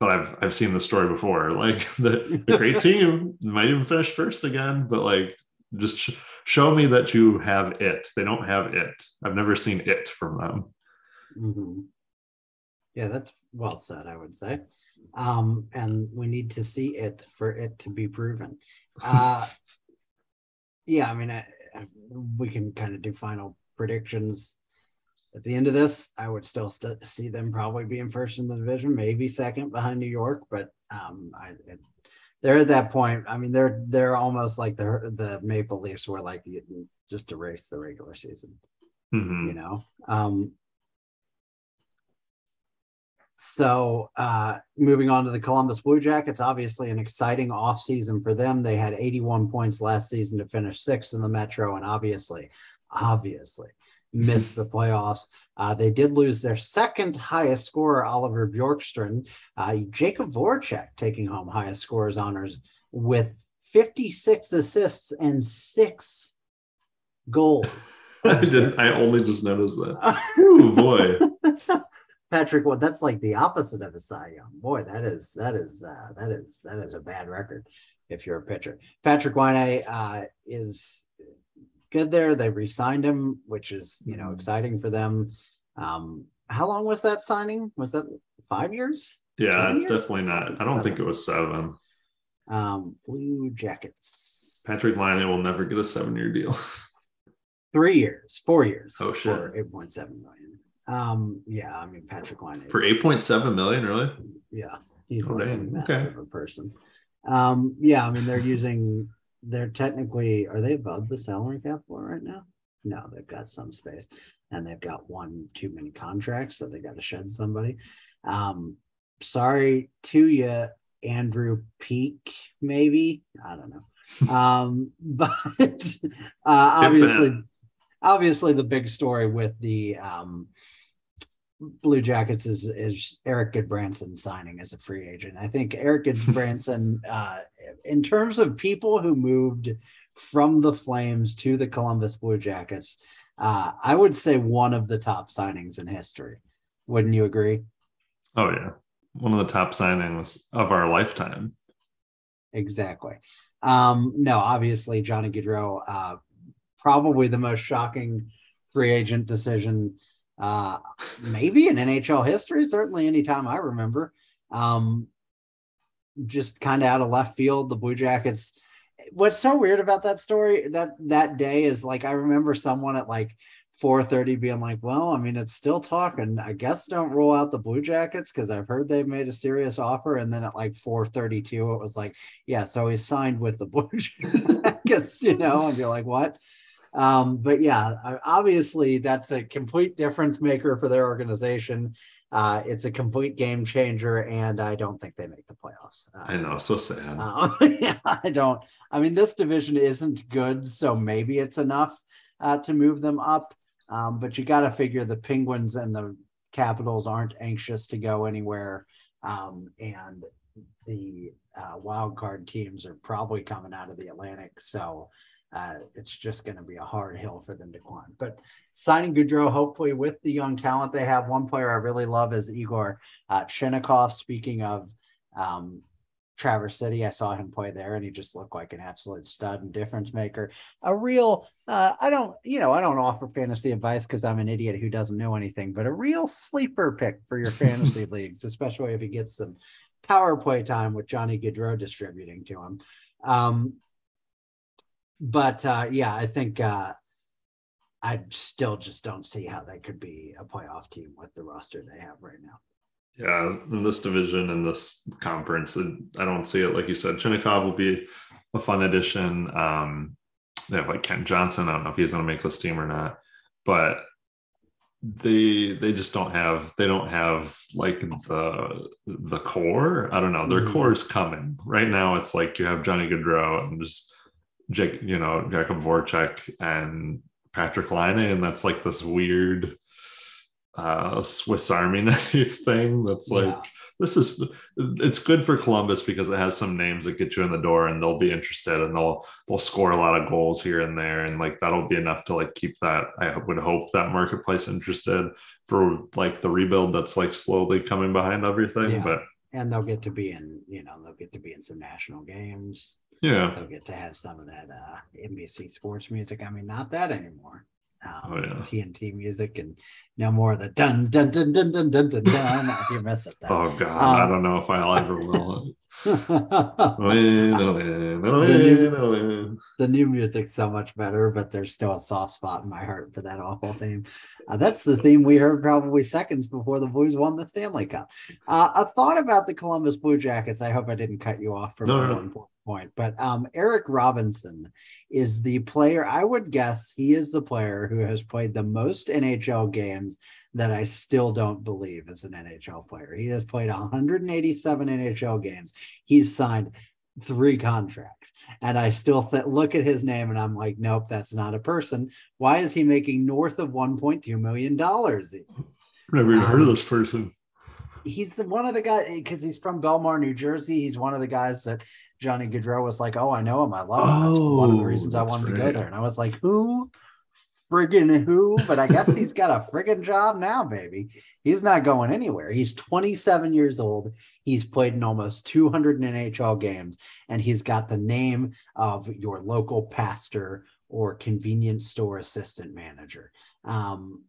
but I've I've seen the story before. Like the, the great team might even finish first again, but like just sh- show me that you have it. They don't have it. I've never seen it from them. Mm-hmm. Yeah, that's well said, I would say. Um, and we need to see it for it to be proven. Uh, yeah, I mean, I, I, we can kind of do final predictions at the end of this. I would still st- see them probably being first in the division, maybe second behind New York, but um, I, it, they're at that point. I mean, they're they're almost like the the Maple Leafs were like just erase the regular season. Mm-hmm. You know, um, so uh, moving on to the Columbus Blue Jackets, obviously an exciting offseason for them. They had 81 points last season to finish sixth in the Metro, and obviously, obviously missed the playoffs. Uh, they did lose their second highest scorer, Oliver Bjorkstrand. Uh, Jakub Voracek taking home highest scorers honors with 56 assists and six goals. I did. I only just noticed that. oh boy. Patrick, well, that's like the opposite of a Cy Young. Boy, that is that is uh, that is that is a bad record if you're a pitcher. Patrick Laine uh, is good there. They re-signed him, which is you know mm-hmm. exciting for them. Um, how long was that signing? Was that five years? Yeah, it's definitely not. I don't seven? think it was seven. Um, Blue Jackets. Patrick Laine will never get a seven-year deal. Three years, four years. Oh shit! Eight point seven million. Um, yeah, I mean Patrik Laine for eight point seven million, really? Yeah, he's oh, like a massive okay. person. Um, yeah, I mean they're using they're technically are they above the salary cap floor right now? No, they've got some space, and they've got one too many contracts, so they got to shed somebody. Um, sorry to you, Andrew Peeke, maybe I don't know, um, but uh, obviously, obviously the big story with the um, Blue Jackets is is Erik Gudbranson signing as a free agent. I think Erik Gudbranson, uh, in terms of people who moved from the Flames to the Columbus Blue Jackets, uh, I would say one of the top signings in history. Wouldn't you agree? Oh yeah, one of the top signings of our lifetime. Exactly. Um, no, obviously Johnny Gaudreau, uh, probably the most shocking free agent decision uh, maybe in NHL history, certainly anytime I remember. Um, just kind of out of left field, the Blue Jackets. What's so weird about that story that that day is like I remember someone at like 4:30 being like, "Well, I mean, it's still talking. I guess don't rule out the Blue Jackets because I've heard they've made a serious offer." And then at like 4:32, it was like, "Yeah, so he signed with the Blue Jackets," you know, and you're like, "What?" Um, but yeah, obviously that's a complete difference maker for their organization. Uh, it's a complete game changer, and I don't think they make the playoffs. Uh, I know, so, so sad. Uh, yeah, I don't. I mean, this division isn't good, so maybe it's enough uh, to move them up. Um, but you got to figure the Penguins and the Capitals aren't anxious to go anywhere, um, and the uh, wild card teams are probably coming out of the Atlantic. So uh, it's just going to be a hard hill for them to climb. But signing Gaudreau, hopefully with the young talent they have, one player I really love is Igor uh. Speaking of um, Traverse City. I saw him play there, and he just looked like an absolute stud and difference maker. A real, uh, I don't, you know, I don't offer fantasy advice because I'm an idiot who doesn't know anything, but a real sleeper pick for your fantasy leagues, especially if he gets some power play time with Johnny Gaudreau distributing to him. Um, but uh, yeah, I think uh, I still just don't see how they could be a playoff team with the roster they have right now. Yeah, in this division and this conference, I don't see it. Like you said, Chinakhov will be a fun addition. Um, they have like Kent Johnson. I don't know if he's going to make this team or not, but they they just don't have they don't have like the the core. I don't know. Their mm-hmm. core is coming right now. It's like you have Johnny Gaudreau and just Jake, you know, Jakub Voracek and Patrick Laine, and that's like this weird uh Swiss Army knife thing that's like yeah. this is it's good for Columbus because it has some names that get you in the door and they'll be interested and they'll they'll score a lot of goals here and there and like that'll be enough to like keep that I would hope that marketplace interested for like the rebuild that's like slowly coming behind everything yeah. but and they'll get to be in you know they'll get to be in some national games yeah. They'll get to have some of that uh, NBC sports music. I mean, not that anymore. Um, oh, yeah. TNT music and no more of the dun dun dun dun dun dun dun dun. if you miss it, oh god, um, I don't know if I'll ever will. the, new, the new music's so much better, but there's still a soft spot in my heart for that awful theme. Uh, that's the theme we heard probably seconds before the Blues won the Stanley Cup. Uh, a thought about the Columbus Blue Jackets. I hope I didn't cut you off from no, no point. But um, Eric Robinson is the player. I would guess he is the player who has played the most NHL games that I still don't believe is an NHL player. He has played 187 NHL games. He's signed three contracts, and I still th- look at his name and I'm like, nope, that's not a person. Why is he making north of 1.2 million dollars? Never even um, heard of this person he's the one of the guys because he's from Belmar, New Jersey. He's one of the guys that Johnny Gaudreau was like, "Oh, I know him. I love him." Oh, one of the oh, reasons I wanted right. to go there. And I was like, "Who? Friggin' who?" But I guess he's got a friggin' job now, baby. He's not going anywhere. He's 27 years old. He's played in almost 200 NHL games, and he's got the name of your local pastor or convenience store assistant manager. Um,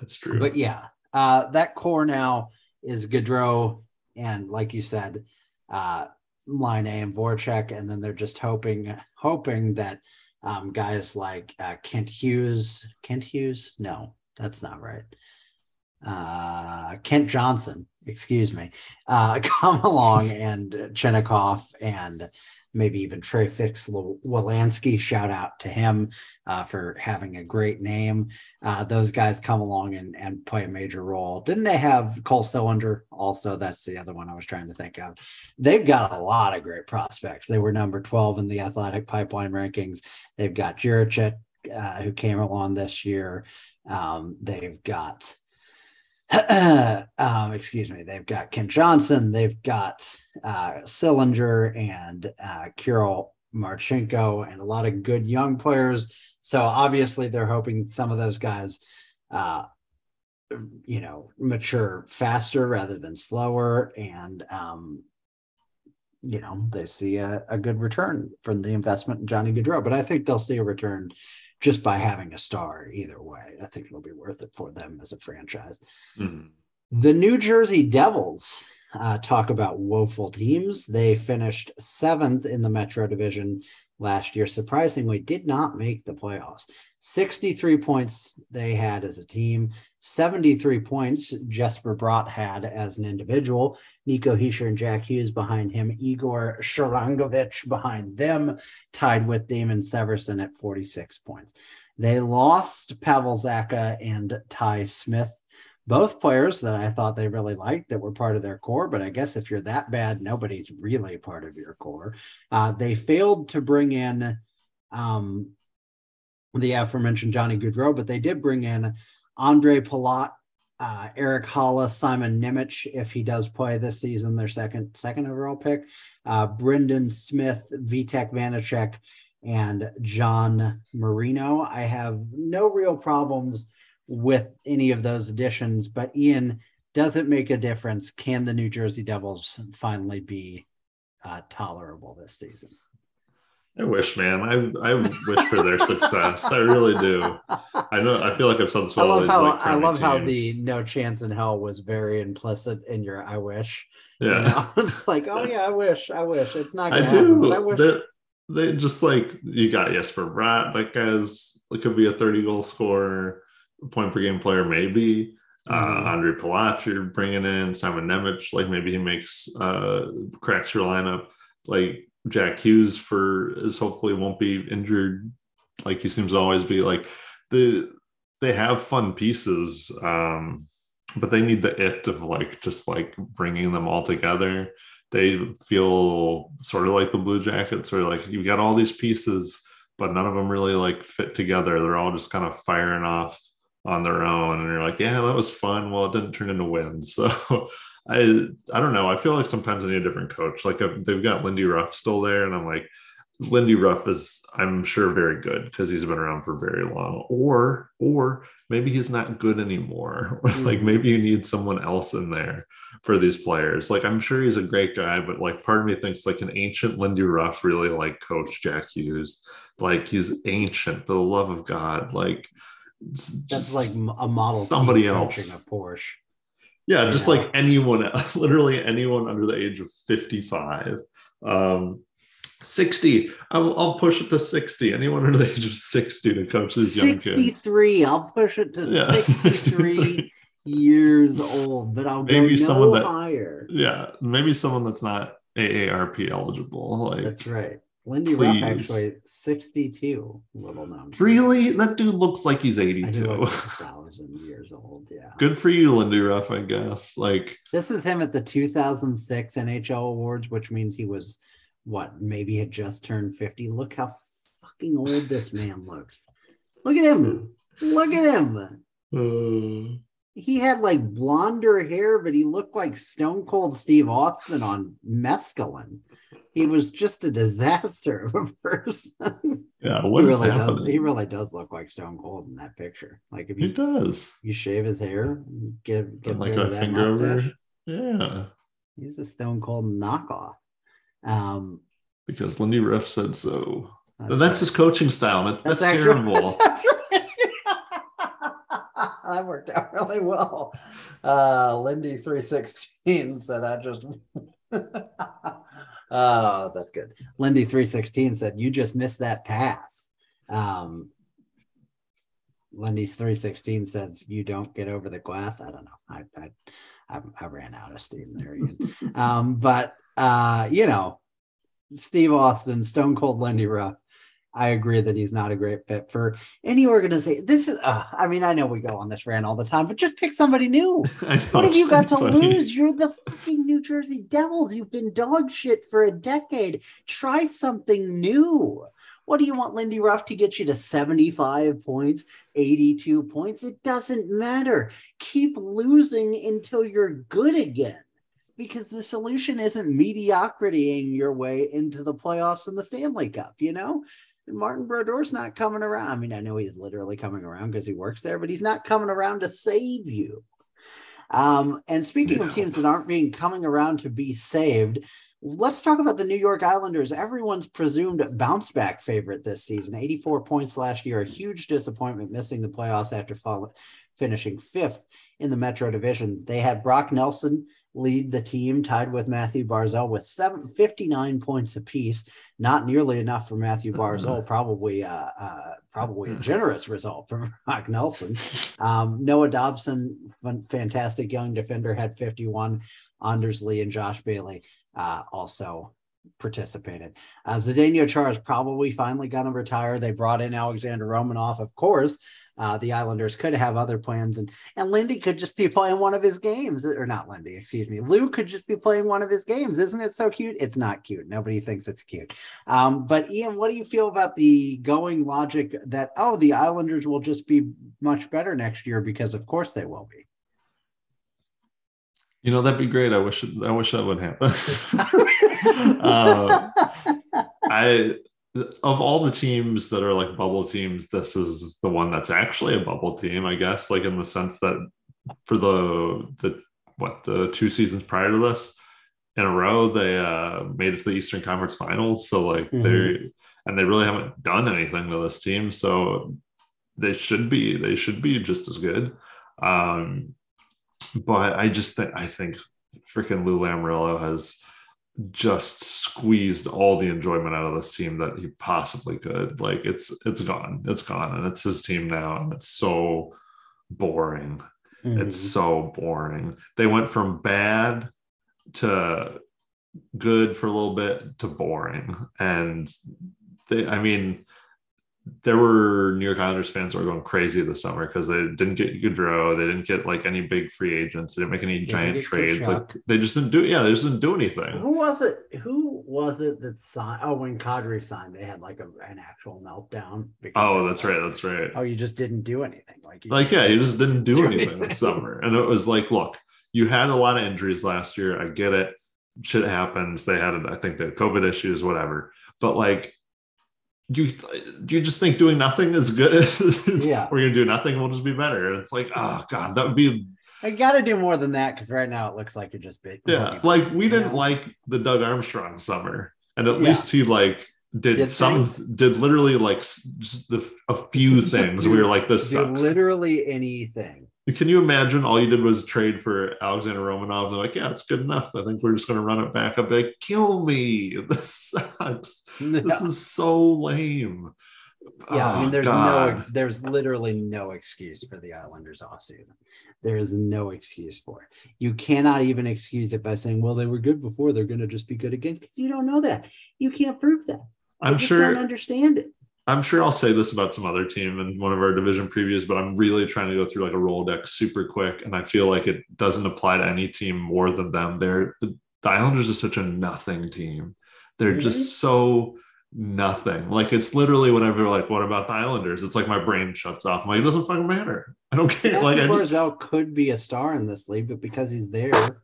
That's true. But yeah, uh, that core now is Gaudreau, and like you said, uh, Laine and Voracek, and then they're just hoping hoping that um, guys like uh, Kent Hughes, Kent Hughes, no, that's not right. Uh, Kent Johnson, excuse me, uh, come along and Chinakhov and maybe even Trey Fix Wolansky. Shout out to him uh, for having a great name. Uh, those guys come along and, and play a major role. Didn't they have Cole Sillinger? Also, that's the other one I was trying to think of. They've got a lot of great prospects. They were number 12 in the athletic pipeline rankings. They've got Jiricek, uh, who came along this year. Um, they've got um, excuse me, they've got Ken Johnson, they've got uh, Sillinger and uh, Kirill Marchenko, and a lot of good young players. So obviously, they're hoping some of those guys, uh, you know, mature faster rather than slower, and um, you know, they see a, a good return from the investment in Johnny Gaudreau. But I think they'll see a return just by having a star either way. I think it'll be worth it for them as a franchise. Mm-hmm. The New Jersey Devils uh, talk about woeful teams. They finished seventh in the Metro Division last year. Surprisingly, did not make the playoffs. 63 points they had as a team, 73 points Jesper Bratt had as an individual. Nico Hischier and Jack Hughes behind him, Igor Sharangovich behind them, tied with Damon Severson at 46 points. They lost Pavel Zacha and Ty Smith both players that I thought they really liked that were part of their core. But I guess if you're that bad, nobody's really part of your core. Uh, they failed to bring in um, the aforementioned Johnny Gaudreau, but they did bring in Andre Palat, uh, Erik Haula, Simon Nemec, if he does play this season, their second second overall pick, uh, Brendan Smith, Vitek Vanecek, and John Marino. I have no real problems with any of those additions. But Ian, does it make a difference? Can the New Jersey Devils finally be uh, tolerable this season. I wish, man. I I wish for their success. I really do. I know. I feel like I've said this I love these how like I love how the no chance in hell was very implicit in your I wish. You yeah. know? it's like, oh yeah, I wish, I wish. It's not gonna happen, do. but I wish. They, they just like you got Jesper Bratt. That guy's it could be a 30 goal scorer, point per game player, maybe. Uh, Andre Palat, you're bringing in Simon Nemec. Like maybe he makes uh cracks your lineup. Like Jack Hughes for is hopefully won't be injured. Like he seems to always be. Like the they have fun pieces. Um, but they need the it of like just like bringing them all together they feel sort of like the blue jackets where like you've got all these pieces but none of them really like fit together they're all just kind of firing off on their own and you're like yeah that was fun well it didn't turn into wins so i i don't know i feel like sometimes i need a different coach like uh, they've got lindy ruff still there and i'm like lindy ruff is i'm sure very good because he's been around for very long or or maybe he's not good anymore like Mhm. maybe you need someone else in there for these players. Like I'm sure he's a great guy, but like part of me thinks like an ancient Lindy Ruff really like coach Jack Hughes. Like he's ancient, the love of God. Like That's just- like a model. somebody else. coaching a Porsche. yeah, just know. like anyone, literally anyone under the age of 55. Um 60. I'll, I'll push it to 60. Anyone under the age of 60 to coach these young kids. 63. I'll push it to Yeah, 63 years old, but I'll Maybe go no someone that- higher. Yeah, maybe someone that's not AARP eligible. Like That's right. Lindy Ruff actually 62, little number. Really? That dude looks like he's 82. like thousand years old. Yeah. Good for you, Lindy Ruff, I guess. Like, This is him at the 2006 NHL Awards, which means he was what maybe had just turned 50. Look how fucking old this man looks. Look at him. Look at him. uh, He had like blonder hair, but he looked like Stone Cold Steve Austin on mescaline. He was just a disaster of a person. yeah, what he is really does. He really does look like Stone Cold in that picture. Like if He does. you shave his hair, get get like a that finger mustache. over. Yeah, He's a Stone Cold knockoff. Um, because Lindy Ruff said so. that's that's right. his coaching style. That, that's, actually- terrible. That's right. that worked out really well. Uh, Lindy three sixteen said I just. Oh, that's good. Lindy three sixteen said you just missed that pass. Um, Lindy three sixteen says you don't get over the glass. I don't know. I I, I, I ran out of steam there. Um, but uh, you know, Steve Austin, Stone Cold Lindy Ruff. I agree that he's not a great fit for any organization. This is, uh, I mean, I know we go on this rant all the time, but just pick somebody new. Know, What have you got to funny. lose? You're the fucking New Jersey Devils. You've been dog shit for a decade. Try something new. What do you want Lindy Ruff to get you to 75 points, 82 points? It doesn't matter. Keep losing until you're good again. Because the solution isn't mediocritying your way into the playoffs and the Stanley Cup, you know? Martin Brodeur's not coming around. I mean, I know he's literally coming around because he works there, but he's not coming around to save you. Um, and speaking of teams that aren't being coming around to be saved, let's talk about the New York Islanders. Everyone's presumed bounce back favorite this season. 84 points last year, a huge disappointment, missing the playoffs after fall, finishing fifth in the Metro Division. They had Brock Nelson lead the team, tied with Matthew Barzal with seven, 59 points apiece. Not nearly enough for Matthew Barzal. Probably, uh, uh, probably a generous result for Brock Nelson. Um, Noah Dobson, fantastic young defender, had 51. Anders Lee and Josh Bailey uh, also participated. Uh, Zdeno Chara is probably finally going to retire. They brought in Alexander Romanov, of course. Uh, the Islanders could have other plans, and and Lindy could just be playing one of his games, or not Lindy, excuse me. Lou could just be playing one of his games. Isn't it so cute? It's not cute. Nobody thinks it's cute. Um, but Ian, what do you feel about the going logic that oh, the Islanders will just be much better next year because of course they will be. You know, that'd be great. I wish I wish that would happen. uh, I of all the teams that are like bubble teams, this is the one that's actually a bubble team, I guess, like in the sense that for the the what the two seasons prior to this, in a row they uh, made it to the Eastern Conference Finals. So like Mhm. they and they really haven't done anything to this team. So they should be they should be just as good. Um, but I just think I think freaking Lou Lamoriello has just squeezed all the enjoyment out of this team that he possibly could. Like it's it's gone, it's gone, and it's his team now, and it's so boring. It's Mhm. so boring. They went from bad to good for a little bit to boring. And they, I mean, there were New York Islanders fans that were going crazy this summer because they didn't get Gaudreau, they didn't get like any big free agents, they didn't make any Didn't giant trades. Like they just didn't do, yeah, they just didn't do anything. Who was it? Who was it that signed? Oh, when Kadri signed, they had like a, an actual meltdown. because Oh, that's like, right, that's right. Oh, you just didn't do anything. Like, you Like, yeah, you just didn't do do anything anything. this summer. And it was like, look, you had a lot of injuries last year. I get it. Shit happens. They had, I think, they had COVID issues, whatever. But like, you do you just think doing nothing is good? Yeah. we're gonna do nothing. We'll just be better. It's like, oh god, that would be I got to do more than that because right now it looks like you're just big. yeah. Like we didn't know? like the Doug Armstrong summer, and at Yeah. least he like did, Did some things? did literally like just the, a few Just things. do- we were like, this do sucks. literally anything. Can you imagine all you did was trade for Alexander Romanov? They're like, yeah, it's good enough. I think we're just going to run it back. I'd be like, kill me. This sucks. This is so lame. Yeah, I Oh, mean, there's no, God. ex- there's literally no excuse for the Islanders offseason. There is no excuse for it. You cannot even excuse it by saying, "Well, they were good before; they're going to just be good again." Because you don't know that. You can't prove that. I'm just sure. don't understand it. I'm sure I'll say this about some other team in one of our division previews, but I'm really trying to go through like a Rolodex super quick, and I feel like it doesn't apply to any team more than them. They're the Islanders are such a nothing team. They're Really? just mm-hmm. so nothing. Like it's literally whenever they're like, "What about the Islanders?" It's like my brain shuts off. I'm like, it doesn't fucking matter. I don't care. Like I Matthew just could be a star in this league, but because he's there,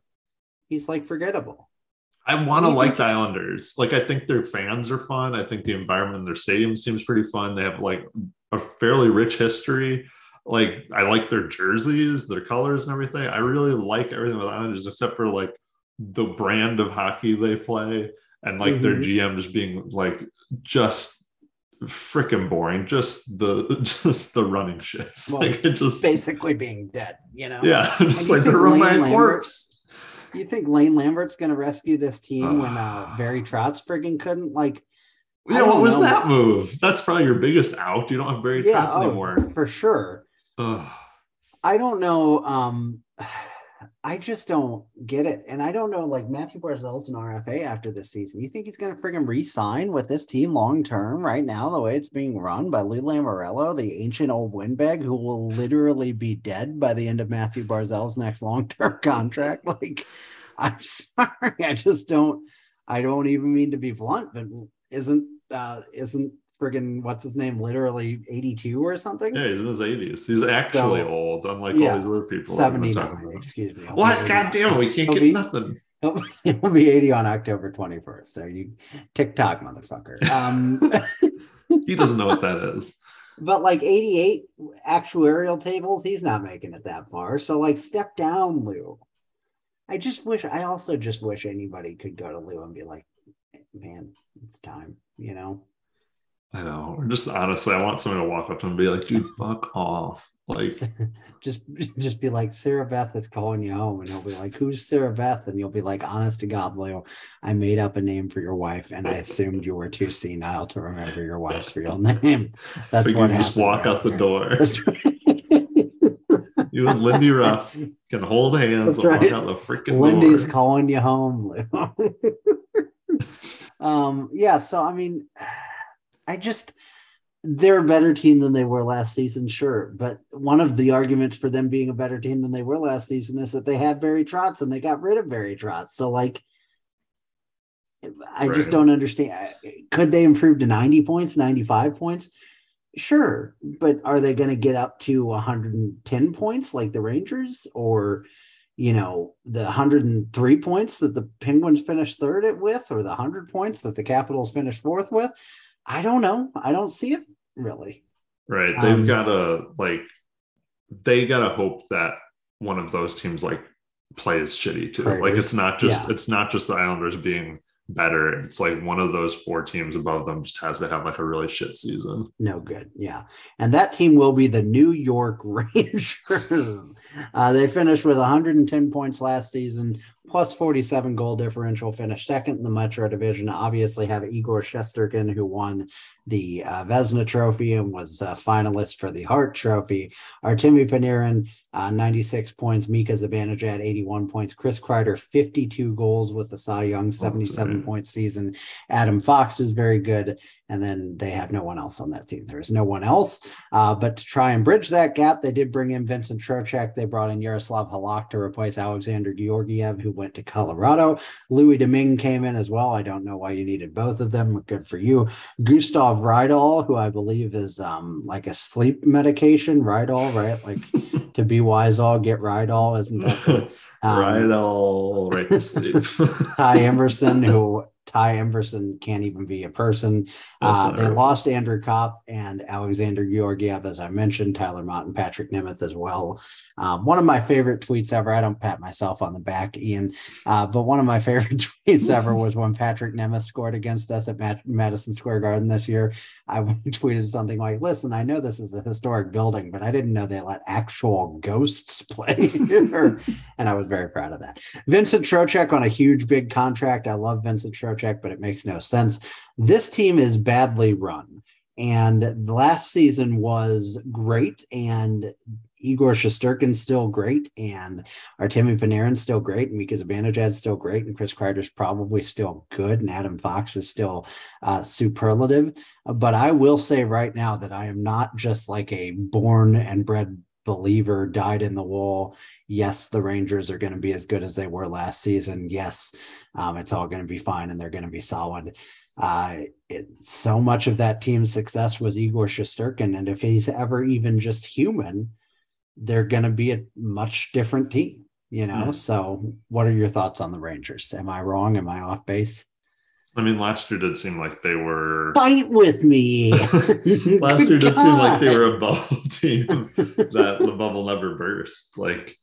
he's like forgettable. I want to like think- the Islanders. Like I think their fans are fun. I think the environment in their stadium seems pretty fun. They have like a fairly rich history. Like I like their jerseys, their colors, and everything. I really like everything with Islanders, except for like the brand of hockey they play, and like their Mhm. GM just being like just freaking boring. Just the just the running shits. Well, like it just Basically, being dead. You know. yeah, just like the they're on my Lane Lambert- corpse. You think Lane Lambert's going to rescue this team when uh. Barry Trotz friggin' couldn't? Like, Yeah, what was know. that move? That's probably your biggest out. You don't have Barry yeah, Trotz oh, anymore. for sure. Ugh. I don't know. Um, I just don't get it, and I don't know. Like Matthew Barzal's an RFA after this season. You think he's going to friggin' re-sign with this team long term? Right now, the way it's being run by Lou Lamoriello, the ancient old windbag, who will literally be dead by the end of Matthew Barzal's next long term contract. Like, I'm sorry, I just don't. I don't even mean to be blunt, but isn't uh isn't friggin' what's his name literally 82 or something? Yeah, he's in his 80s. He's actually So- old, unlike Yeah, all these other people. that we've been talking 79, about. excuse me. What? God damn it, we can't He'll get be- nothing. He'll, he'll be 80 on October 21st. So you TikTok motherfucker. Um, He doesn't know what that is. but like 88 actuarial tables, he's not making it that far. So like step down, Lou. I just wish I also just wish anybody could go to Lou and be like, man, it's time, you know? I know. Or just honestly, I want someone to walk up to him and be like, dude, fuck off. Like, just just be like Sarah Beth is calling you home, and he'll be like, "Who's Sarah Beth?" And you'll be like, "Honest to God, Leo, I made up a name for your wife, and I assumed you were too senile to remember your wife's real name." That's what you just walk out the door. Right. You and Lindy Ruff can hold hands That's and walk right. out the freaking Lindy's door. calling you home, Leo. um, yeah. So I mean, I just they're a better team than they were last season, sure. But one of the arguments for them being a better team than they were last season is that they had Barry Trotz and they got rid of Barry Trotz. So like I just don't understand. Could they improve to 90 points, 95 points? Sure, but are they going to get up to 110 points like the Rangers or you know, the 103 points that the Penguins finished third at with, or the 100 points that the Capitals finished fourth with. I don't know. I don't see it really. Right. They've Um, got to, like, they got to hope that one of those teams, like, plays shitty too. Predators. Like it's not just Yeah. it's not just the Islanders being better. It's like one of those four teams above them just has to have like a really shit season. No good. Yeah. And that team will be the New York Rangers. Uh, they finished with 110 points last season, plus 47 goal differential, finished second in the Metro Division. Obviously, have Igor Shesterkin, who won the uh, Vezina Trophy and was a finalist for the Hart Trophy. Artemi Panarin, uh, 96 points. Mika Zibanejad, 81 points. Chris Kreider, 52 goals with the Cy Young, 77 great. point season. Adam Fox is very good. And then they have no one else on that team. There's no one else. Uh, but to try and bridge that gap, they did bring in Vincent Trocheck. They brought in Yaroslav Halak to replace Alexander Georgiev, who went to Colorado. Louis Domingue came in as well. I don't know why you needed both of them. Good for you. Gustav Rydahl, who I believe is um, like a sleep medication. Rydal, right? Like to be wise, all get Rydal. Isn't that um, all right to sleep. Ty Emberson, who Ty Emberson can't even be a person. Uh, they right. lost Andrew Copp and Alexander Georgiev, as I mentioned, Tyler Motte and Patrik Nemeth as well. Um, one of my favorite tweets ever. I don't pat myself on the back, Ian, uh, but one of my favorite tweets ever was when Patrik Nemeth scored against us at Mat- Madison Square Garden this year. I tweeted something like, "Listen, I know this is a historic building, but I didn't know they let actual ghosts play here," and I was very proud of that. Vincent Trocheck on a huge big contract. I love Vincent Trocheck, but it makes no sense. This team is badly run. And the last season was great, and Igor Shesterkin's still great, and Artemi Panarin's still great, and Mika Zibanejad's still great, and Chris Kreider's probably still good, and Adam Fox is still uh, superlative. But I will say right now that I am not just like a born and bred believer died in the wool yes the rangers are going to be as good as they were last season. Yes um, it's all going to be fine and they're going to be solid. Uh, it, so much of that team's success was igor Shesterkin, and if he's ever even just human they're going to be a much different team you know? Hmm. so what are your thoughts on the rangers? Am i wrong? Am i off base I mean, last year did seem like they were fight with me last year did seem like they were a bubble team that the bubble never burst. Like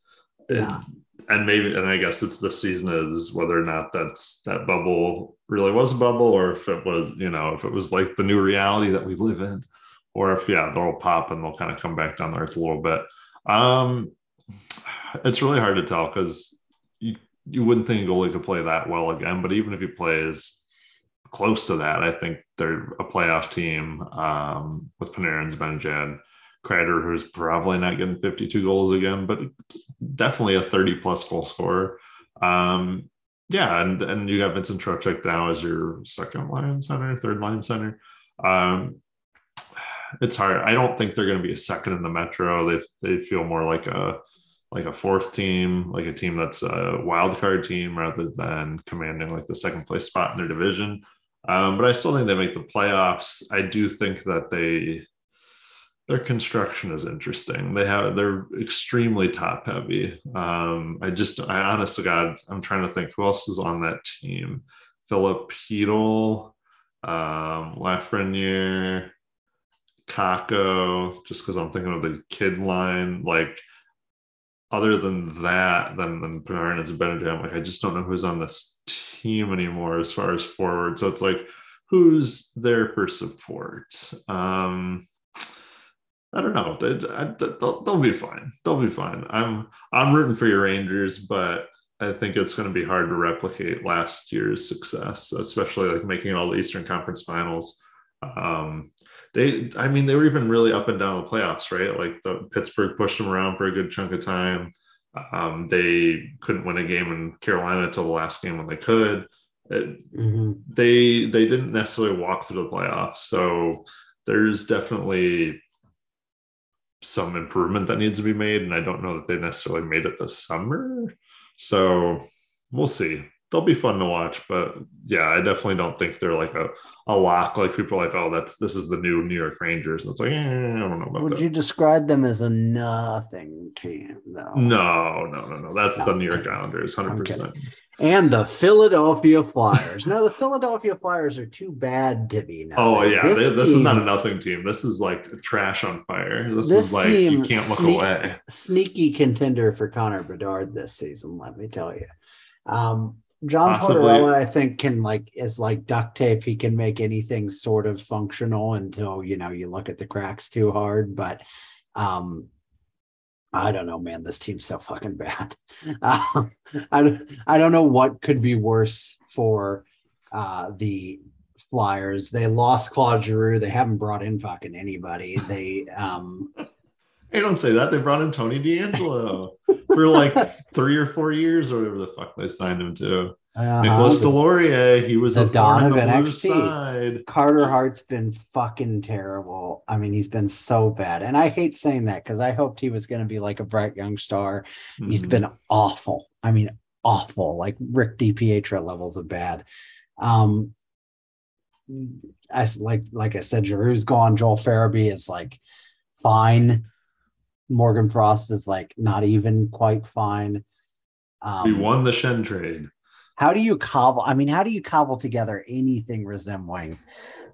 it- Yeah. and maybe and I guess it's the season is whether or not that's that bubble really was a bubble or if it was, you know, if it was like the new reality that we live in, or if yeah, they'll pop and they'll kind of come back down the earth a little bit. Um it's really hard to tell because you you wouldn't think a goalie could play that well again, but even if he plays close to that, I think they're a playoff team um, with Panarin Zibanejad, Kreider, who's probably not getting 52 goals again, but definitely a 30 plus goal scorer. Um, yeah, and and you got Vincent Trocheck now as your second line center, third line center. Um, it's hard. I don't think they're going to be a second in the Metro. They they feel more like a like a fourth team, like a team that's a wild card team rather than commanding like the second place spot in their division. Um, but I still think they make the playoffs. I do think that they their construction is interesting. They have they're extremely top heavy. Um, I just I honest to God, I'm trying to think who else is on that team. Filip Chytil, um, Lafreniere, Kakko, just because I'm thinking of the kid line. Like other than that, than than Panarin and Zibanejad, like I just don't know who's on this team anymore as far as forward. So it's like, who's there for support? Um, I don't know. They, they'll, they'll be fine. They'll be fine. I'm I'm rooting for your Rangers, but I think it's going to be hard to replicate last year's success, especially like making all the Eastern Conference Finals. Um, they, I mean, they were even really up and down the playoffs, right? Like the Pittsburgh pushed them around for a good chunk of time. Um, they couldn't win a game in Carolina until the last game when they could. It, Mhm. they they didn't necessarily walk through the playoffs, so there's definitely some improvement that needs to be made, and I don't know that they necessarily made it this summer. So we'll see. They'll be fun to watch. But yeah, I definitely don't think they're like a, a lock. Like people are like, oh, that's this is the new New York Rangers. It's like eh, I don't know about Would that. you describe them as a nothing team though? No, no, no, no. That's No, the New York. Islanders, hundred percent. And the Philadelphia Flyers. now the Philadelphia Flyers are too bad to be nothing. Oh yeah, this, this is not a nothing team. This is like trash on fire. This, This is like you can't look sneak- away. sneaky contender for Connor Bedard this season. Let me tell you, um, John Possibly. Tortorella, I think, can like is like duct tape. He can make anything sort of functional until you know you look at the cracks too hard. But um, I don't know, man. This team's so fucking bad. Um, I don't, I don't know what could be worse for uh, the Flyers. They lost Claude Giroux. They haven't brought in fucking anybody. They um, Hey, don't say that. They brought in Tony DeAngelo for like three or four years or whatever the fuck they signed him to. uh, Nicolas Deslauriers, he was the a thorn in the Donovan Blues side. Carter Hart's been fucking terrible. I mean, he's been so bad. And I hate saying that because I hoped he was going to be like a bright young star. He's Mhm. been awful. I mean, awful, like Rick DiPietro levels of bad. Um, I like like I said, Giroux's gone. Joel Farabee is like fine. Morgan Frost is like not even quite fine. Um, we won the Schenn trade. how do you cobble i mean how do you cobble together anything resembling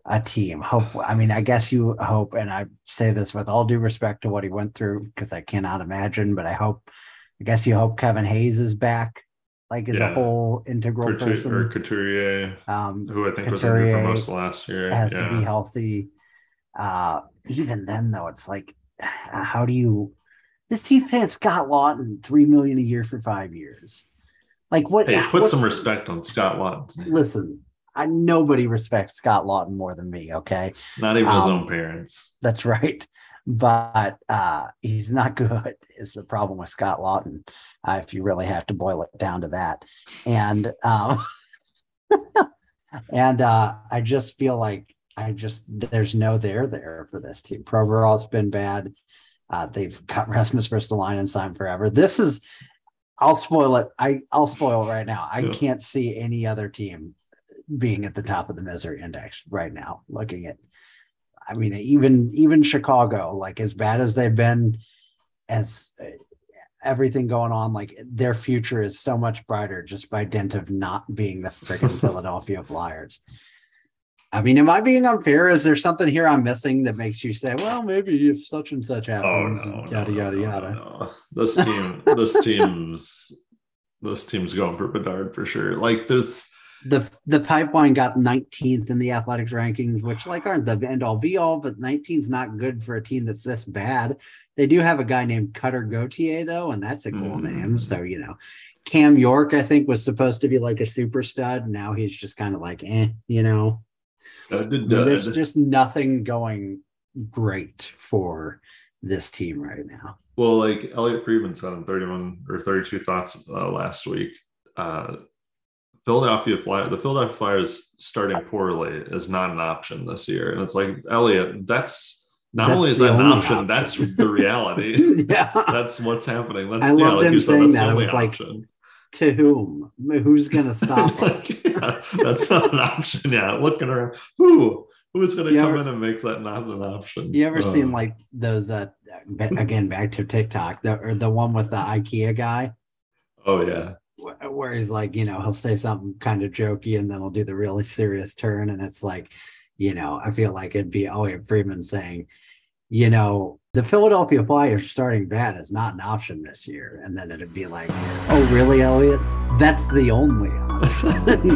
a team hope i mean i guess you hope and i say this with all due respect to what he went through because i cannot imagine but i hope i guess you hope kevin hayes is back like as a whole integral Couture, person or Couturier, um who I think was injured for most last year. has to be healthy uh even then though it's like how do you this team's paying scott laughton three million a year for five years like what Hey, put some respect on Scott Laughton. listen, I nobody respects Scott Laughton more than me, okay? Not even his Um, own parents. That's right. But uh he's not good is the problem with Scott Laughton, uh, if you really have to boil it down to that. And um and uh I just feel like I just there's no there there for this team. Provorov's been bad. Uh, they've got Rasmus Ristolainen signed forever. This is I'll spoil it. I I'll spoil it right now. I Yeah. can't see any other team being at the top of the misery index right now. Looking at, I mean, even even Chicago, like as bad as they've been, as uh, everything going on, like their future is so much brighter just by dint of not being the friggin' Philadelphia Flyers. I mean, am I being unfair? Is there something here I'm missing that makes you say, well, maybe if such and such Oh happens, and no, yada no, yada no, yada? This team, this team's, this team's going for Bedard for sure. Like there's, the the pipeline got 19th in the athletics rankings, which like aren't the end all be all, but 19's not good for a team that's this bad. They do have a guy named Cutter Gauthier though, and that's a cool Mm. name. So you know, Cam York I think was supposed to be like a super stud. Now he's just kind of like eh, you know. Uh, there's just nothing going great for this team right now. well, like Elliotte Friedman said in 31 or 32 thoughts uh, last week. Uh, Philadelphia Flyers, the Philadelphia Flyers starting poorly is not an option this year, and it's like Elliot. That's not That's only is that an option, option. that's the reality. yeah. that's what's happening. That's I yeah, loved like him you said, saying that's that. the It only was like, option. To whom? Who's gonna stop him? Like, yeah, that's not an option. Yeah, looking around, who who's going to come ever- in and make that not an option? You ever So, seen like those? Uh, again, back to TikTok, the or the one with the IKEA guy, Oh yeah, wh- where he's like, you know, he'll say something kind of jokey, and then he'll do the really serious turn, and it's like, you know, I feel like it'd be Elliot Freeman saying, you know, the Philadelphia Flyers starting bad is not an option this year, and then it'd be like, oh, really, Elliot? That's the only option.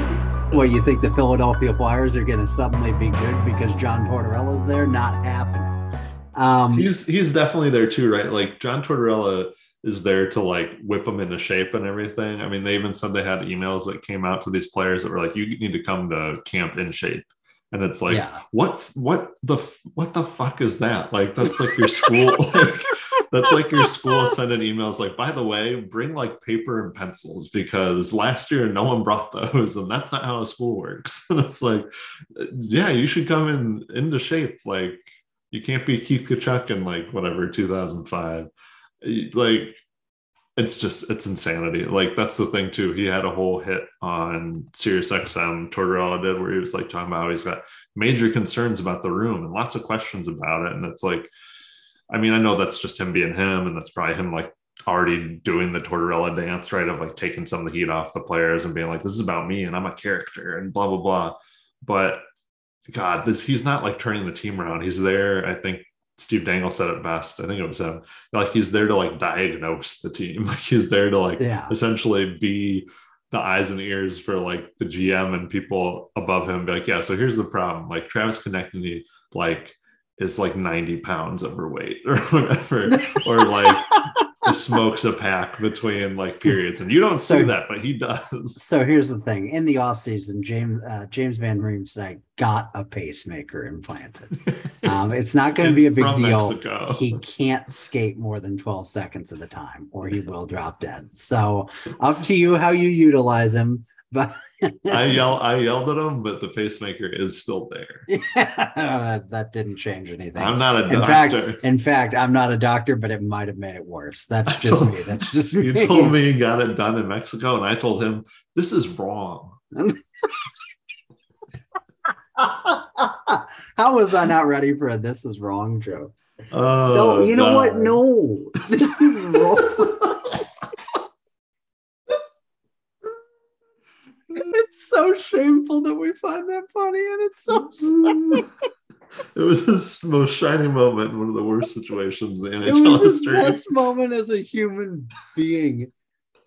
well, you think the Philadelphia Flyers are going to suddenly be good because John Tortorella's there? Not happening. Um, he's he's definitely there too, right? Like John Tortorella is there to like whip them into shape and everything. I mean, they even said they had emails that came out to these players that were like, "You need to come to camp in shape." And it's like, yeah. what what the what the fuck is that? Like that's like your school. like, that's like your school sending emails like, by the way, bring like paper and pencils because last year no one brought those, and that's not how a school works. and it's like, yeah, you should come in into shape. Like you can't be Keith Tkachuk in like whatever 2005. Like it's just it's insanity. Like that's the thing too. He had a whole hit on Sirius XM Tortorella did where he was like talking about he's got major concerns about the room and lots of questions about it. And it's like, I mean, I know that's just him being him, and that's probably him like already doing the Tortorella dance, right? Of like taking some of the heat off the players and being like, this is about me and I'm a character and blah blah blah. But God, this he's not like turning the team around. He's there, I think, Steve Dangle said it best. I think it was him. Like he's there to like diagnose the team. Like he's there to like Yeah. essentially be the eyes and ears for like the GM and people above him. Be like, yeah, so here's the problem. Like Travis Konecny, like is like 90 pounds overweight or whatever, or like smokes a pack between like periods. And you don't see that, but he does. So here's the thing: in the offseason, James uh, James Van Riemsdyk got a pacemaker implanted. Um, it's not going to be a big deal. Mexico. He can't skate more than 12 seconds at a time, or he will drop dead. So up to you how you utilize him. But I yell, I yelled at him, but the pacemaker is still there. that didn't change anything. I'm not a in fact, doctor. in fact, I'm not a doctor, but it might have made it worse. That's just me. That's just me. you told me he got it done in Mexico, and I told him this is wrong. How was I not ready for a this is wrong joke? Oh, no, you know what? No, this is wrong. it's so shameful that we find that funny, and it's so sad. it was his most shining moment in one of the worst situations in It NHL was his history. best moment as a human being,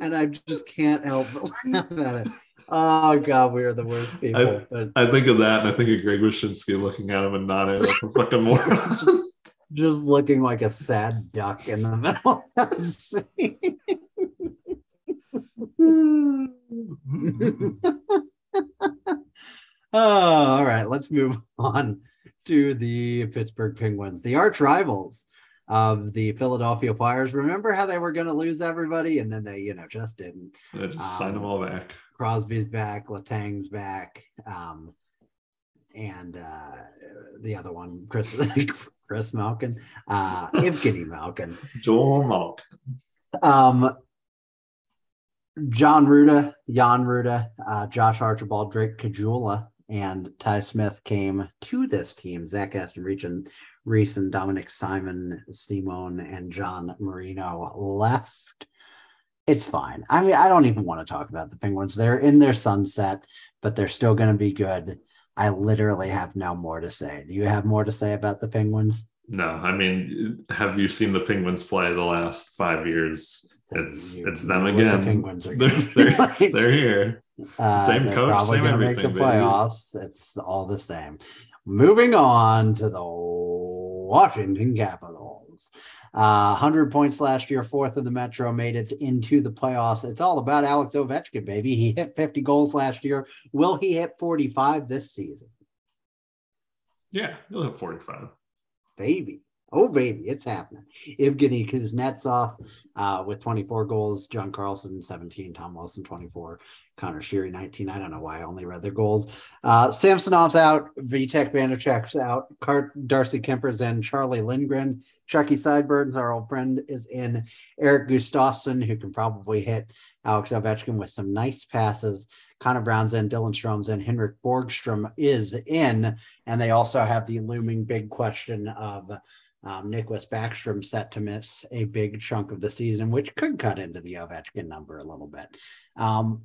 and I just can't help but laugh at it. Oh God, we are the worst people. but I think of that, and I think of Greg Wyshynski looking at him and nodding like a fucking moron. just looking like a sad duck in the middle of the scene. oh, all right. Let's move on to the Pittsburgh Penguins, the arch rivals of the Philadelphia Flyers. Remember how they were going to lose everybody, and then they, you know, just didn't. I just signed them um, all back. Crosby's back, Letang's back, um, and uh, the other one, Chris Chris Malkin, uh, Evgeny Malkin. Joel Malk. Um, John Rutta, Jan Rutta, uh, Josh Archibald, Drake Caggiula, and Ty Smith came to this team. Zach Aston Reach and Reese and Dominik Simon, Simone, and John Marino left. It's fine. I mean, I don't even want to talk about the Penguins. They're in their sunset, but they're still going to be good. I literally have no more to say. Do you have more to say about the Penguins? No, I mean, have you seen the Penguins play the last five years? It's You it's them again. The Penguins are They're, they're, like. they're here. Uh, Same they're coach, probably same gonna make the everything, baby. playoffs. It's all the same. Moving on to the Washington Capitals. Uh, 100 points last year, fourth in the Metro, made it into the playoffs. It's all about Alex Ovechkin, baby. He hit 50 goals last year. Will he hit 45 this season? Yeah, he'll hit 45. Baby. Oh, baby, it's happening. Evgeny Kuznetsov uh, with 24 goals, John Carlson 17, Tom Wilson 24, Connor Sheary 19. I don't know why I only read their goals. Uh, Samsonov's out, Vitek Vanecek's out, Car- Darcy Kuemper's in, Charlie Lindgren, Chucky Sideburns, our old friend, is in, Erik Gustafsson, who can probably hit Alex Ovechkin with some nice passes. Connor Brown's in, Dylan Strome's in, Henrik Borgstrom is in, and they also have the looming big question of um, Nicklas Backstrom set to miss a big chunk of the season, which could cut into the Ovechkin number a little bit. Um,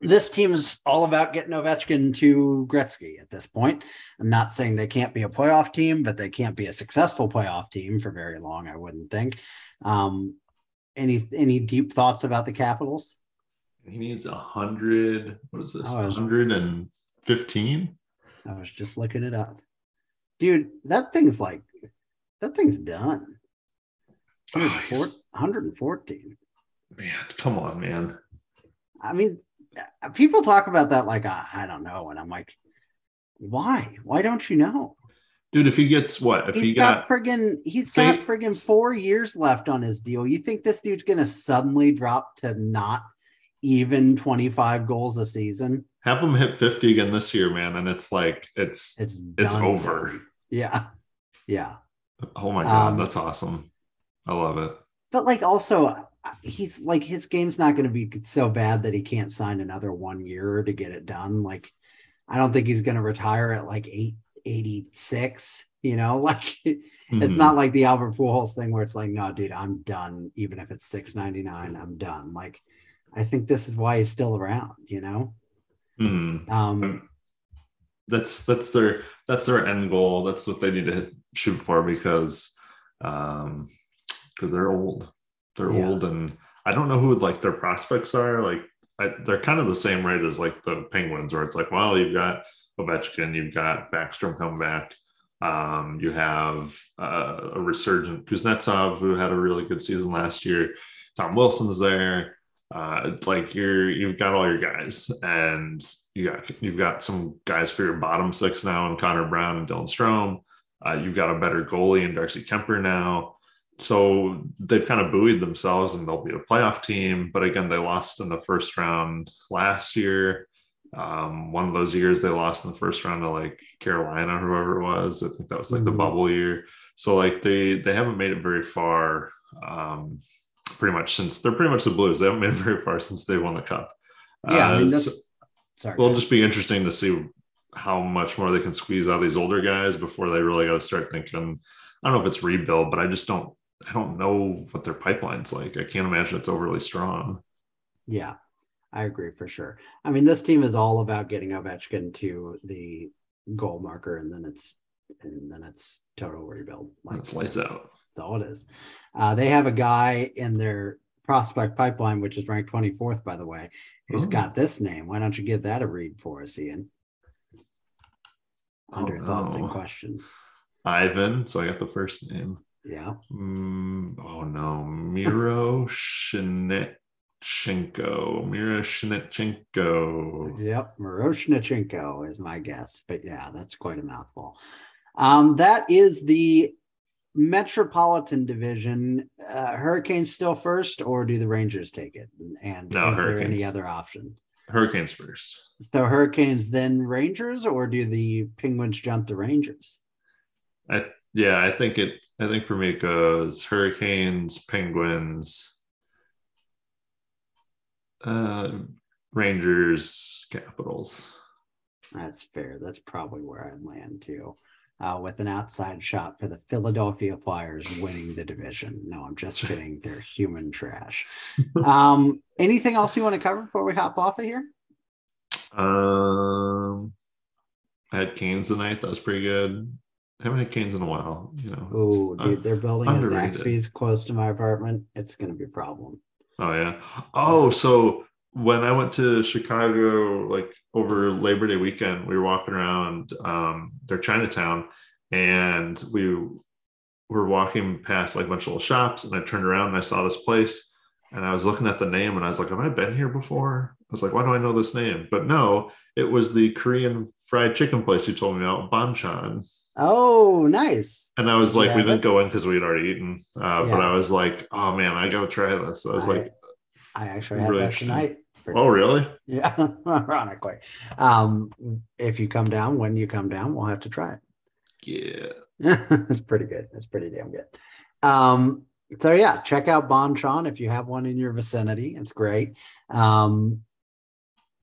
this team is all about getting Ovechkin to Gretzky at this point. I'm not saying they can't be a playoff team, but they can't be a successful playoff team for very long, I wouldn't think. Um, any any deep thoughts about the Capitals? He needs a hundred. What is this? Oh, I was- hundred and fifteen. I was just looking it up. Dude, that thing's like that thing's done. Oh, 114. man, come on, man. I mean, people talk about that like I, I don't know, and I'm like, why? Why don't you know? Dude, if he gets what? If He's he got, got, friggin' he's Say- got friggin' four years left on his deal. You think this dude's gonna suddenly drop to not even 25 goals a season? have him hit 50 again this year, man, and it's like it's It's It's done. over. Yeah, yeah. oh my god, Um, that's awesome. I love it. But like also, he's like his game's not going to be so bad that he can't sign another one year to get it done. Like, I don't think he's going to retire at like eight eighty six. You know, like mm-hmm. it's not like the Albert Pujols thing where it's like, no, dude, I'm done. Even if it's six ninety nine, I'm done. Like, I think this is why he's still around. You know. Mm-hmm. Um, that's that's their that's their end goal. That's what they need to shoot for because um because they're old. They're yeah. old, and I don't know who like their prospects are. Like I, they're kind of the same rate as like the Penguins, where it's like, well, you've got Ovechkin, you've got Backstrom come back. Um, you have uh, a resurgent Kuznetsov who had a really good season last year. Tom Wilson's there. Uh, like you're you've got all your guys, and you got you've got some guys for your bottom six now, and Connor Brown and Dylan Strome. Uh, you've got a better goalie in Darcy Kuemper now so they've kind of buoyed themselves and they'll be a playoff team. But again, they lost in the first round last year. Um, one of those years they lost in the first round to like Carolina, whoever it was. I think that was like mm-hmm. the bubble year. So like they they haven't made it very far. Um, pretty much since they're pretty much the Blues. They haven't made it very far since they won the cup. Yeah, uh, I mean, uh, so, sorry. It'll just be interesting to see how much more they can squeeze out of these older guys before they really got to start thinking. I don't know if it's rebuild, but I just don't I don't know what their pipeline's like. I can't imagine it's overly strong. Yeah, I agree for sure. I mean, this team is all about getting Ovechkin to the goal marker, and then it's and then it's total rebuild. Like it's lights out. That's all it is. Uh, they have a guy in their prospect pipeline, which is ranked 24th, by the way, who's oh. got this name. Why don't you give that a read for us, Ian? Under oh, thoughts no. and questions. Ivan. So I got the first name. Yeah. Mm, oh no, Miro Shinetchenko. Miro Shinetchenko. Yep, Miroshnichenko is my guess. But yeah, that's quite a mouthful. Um, that is the Metropolitan Division. Uh, Hurricanes still first, or do the Rangers take it? And no, is Hurricanes. there any other options? Hurricanes first. So Hurricanes, then Rangers, or do the Penguins jump the Rangers? I yeah, I think it. I think for me it goes Hurricanes, Penguins, uh, Rangers, Capitals. That's fair. That's probably where I'd land too. Uh, with an outside shot for the Philadelphia Flyers winning the division. No, I'm just kidding. They're human trash. Um, anything else you want to cover before we hop off of here? Um, I had Canes tonight. That was pretty good haven't had canes in a while. You know. Oh, dude, they're building a Zaxby's close to my apartment. It's going to be a problem. Oh yeah. Oh, so when I went to Chicago, like over Labor Day weekend, we were walking around um, their Chinatown, and we were walking past like a bunch of little shops, and I turned around and I saw this place, and I was looking at the name, and I was like, "Have I been here before?" I was like, "Why do I know this name?" But no, it was the Korean fried chicken place you told me about, Bonchon. Oh, nice. And I was like, we didn't go in because we had already eaten. Uh, yeah. But I was like, oh man, I gotta try this. I was I, like, I actually had really that tonight. Oh, really? Yeah, ironically. Um, if you come down, when you come down, we'll have to try it. Yeah. it's pretty good. It's pretty damn good. Um, so yeah, check out Bonchon if you have one in your vicinity. It's great. Um,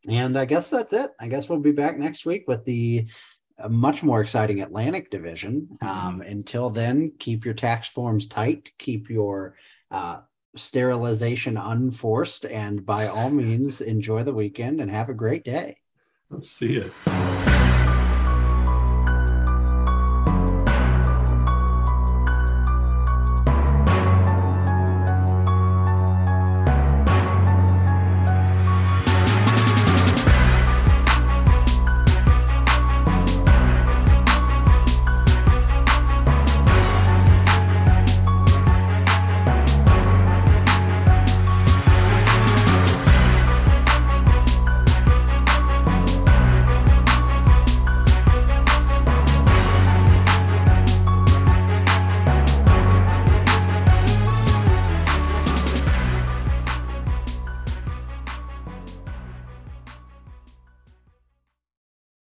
and I guess that's it. I guess we'll be back next week with the a much more exciting Atlantic division. Mm-hmm. Um, until then, keep your tax forms tight, keep your uh, sterilization unforced, and by all means, enjoy the weekend and have a great day. See you.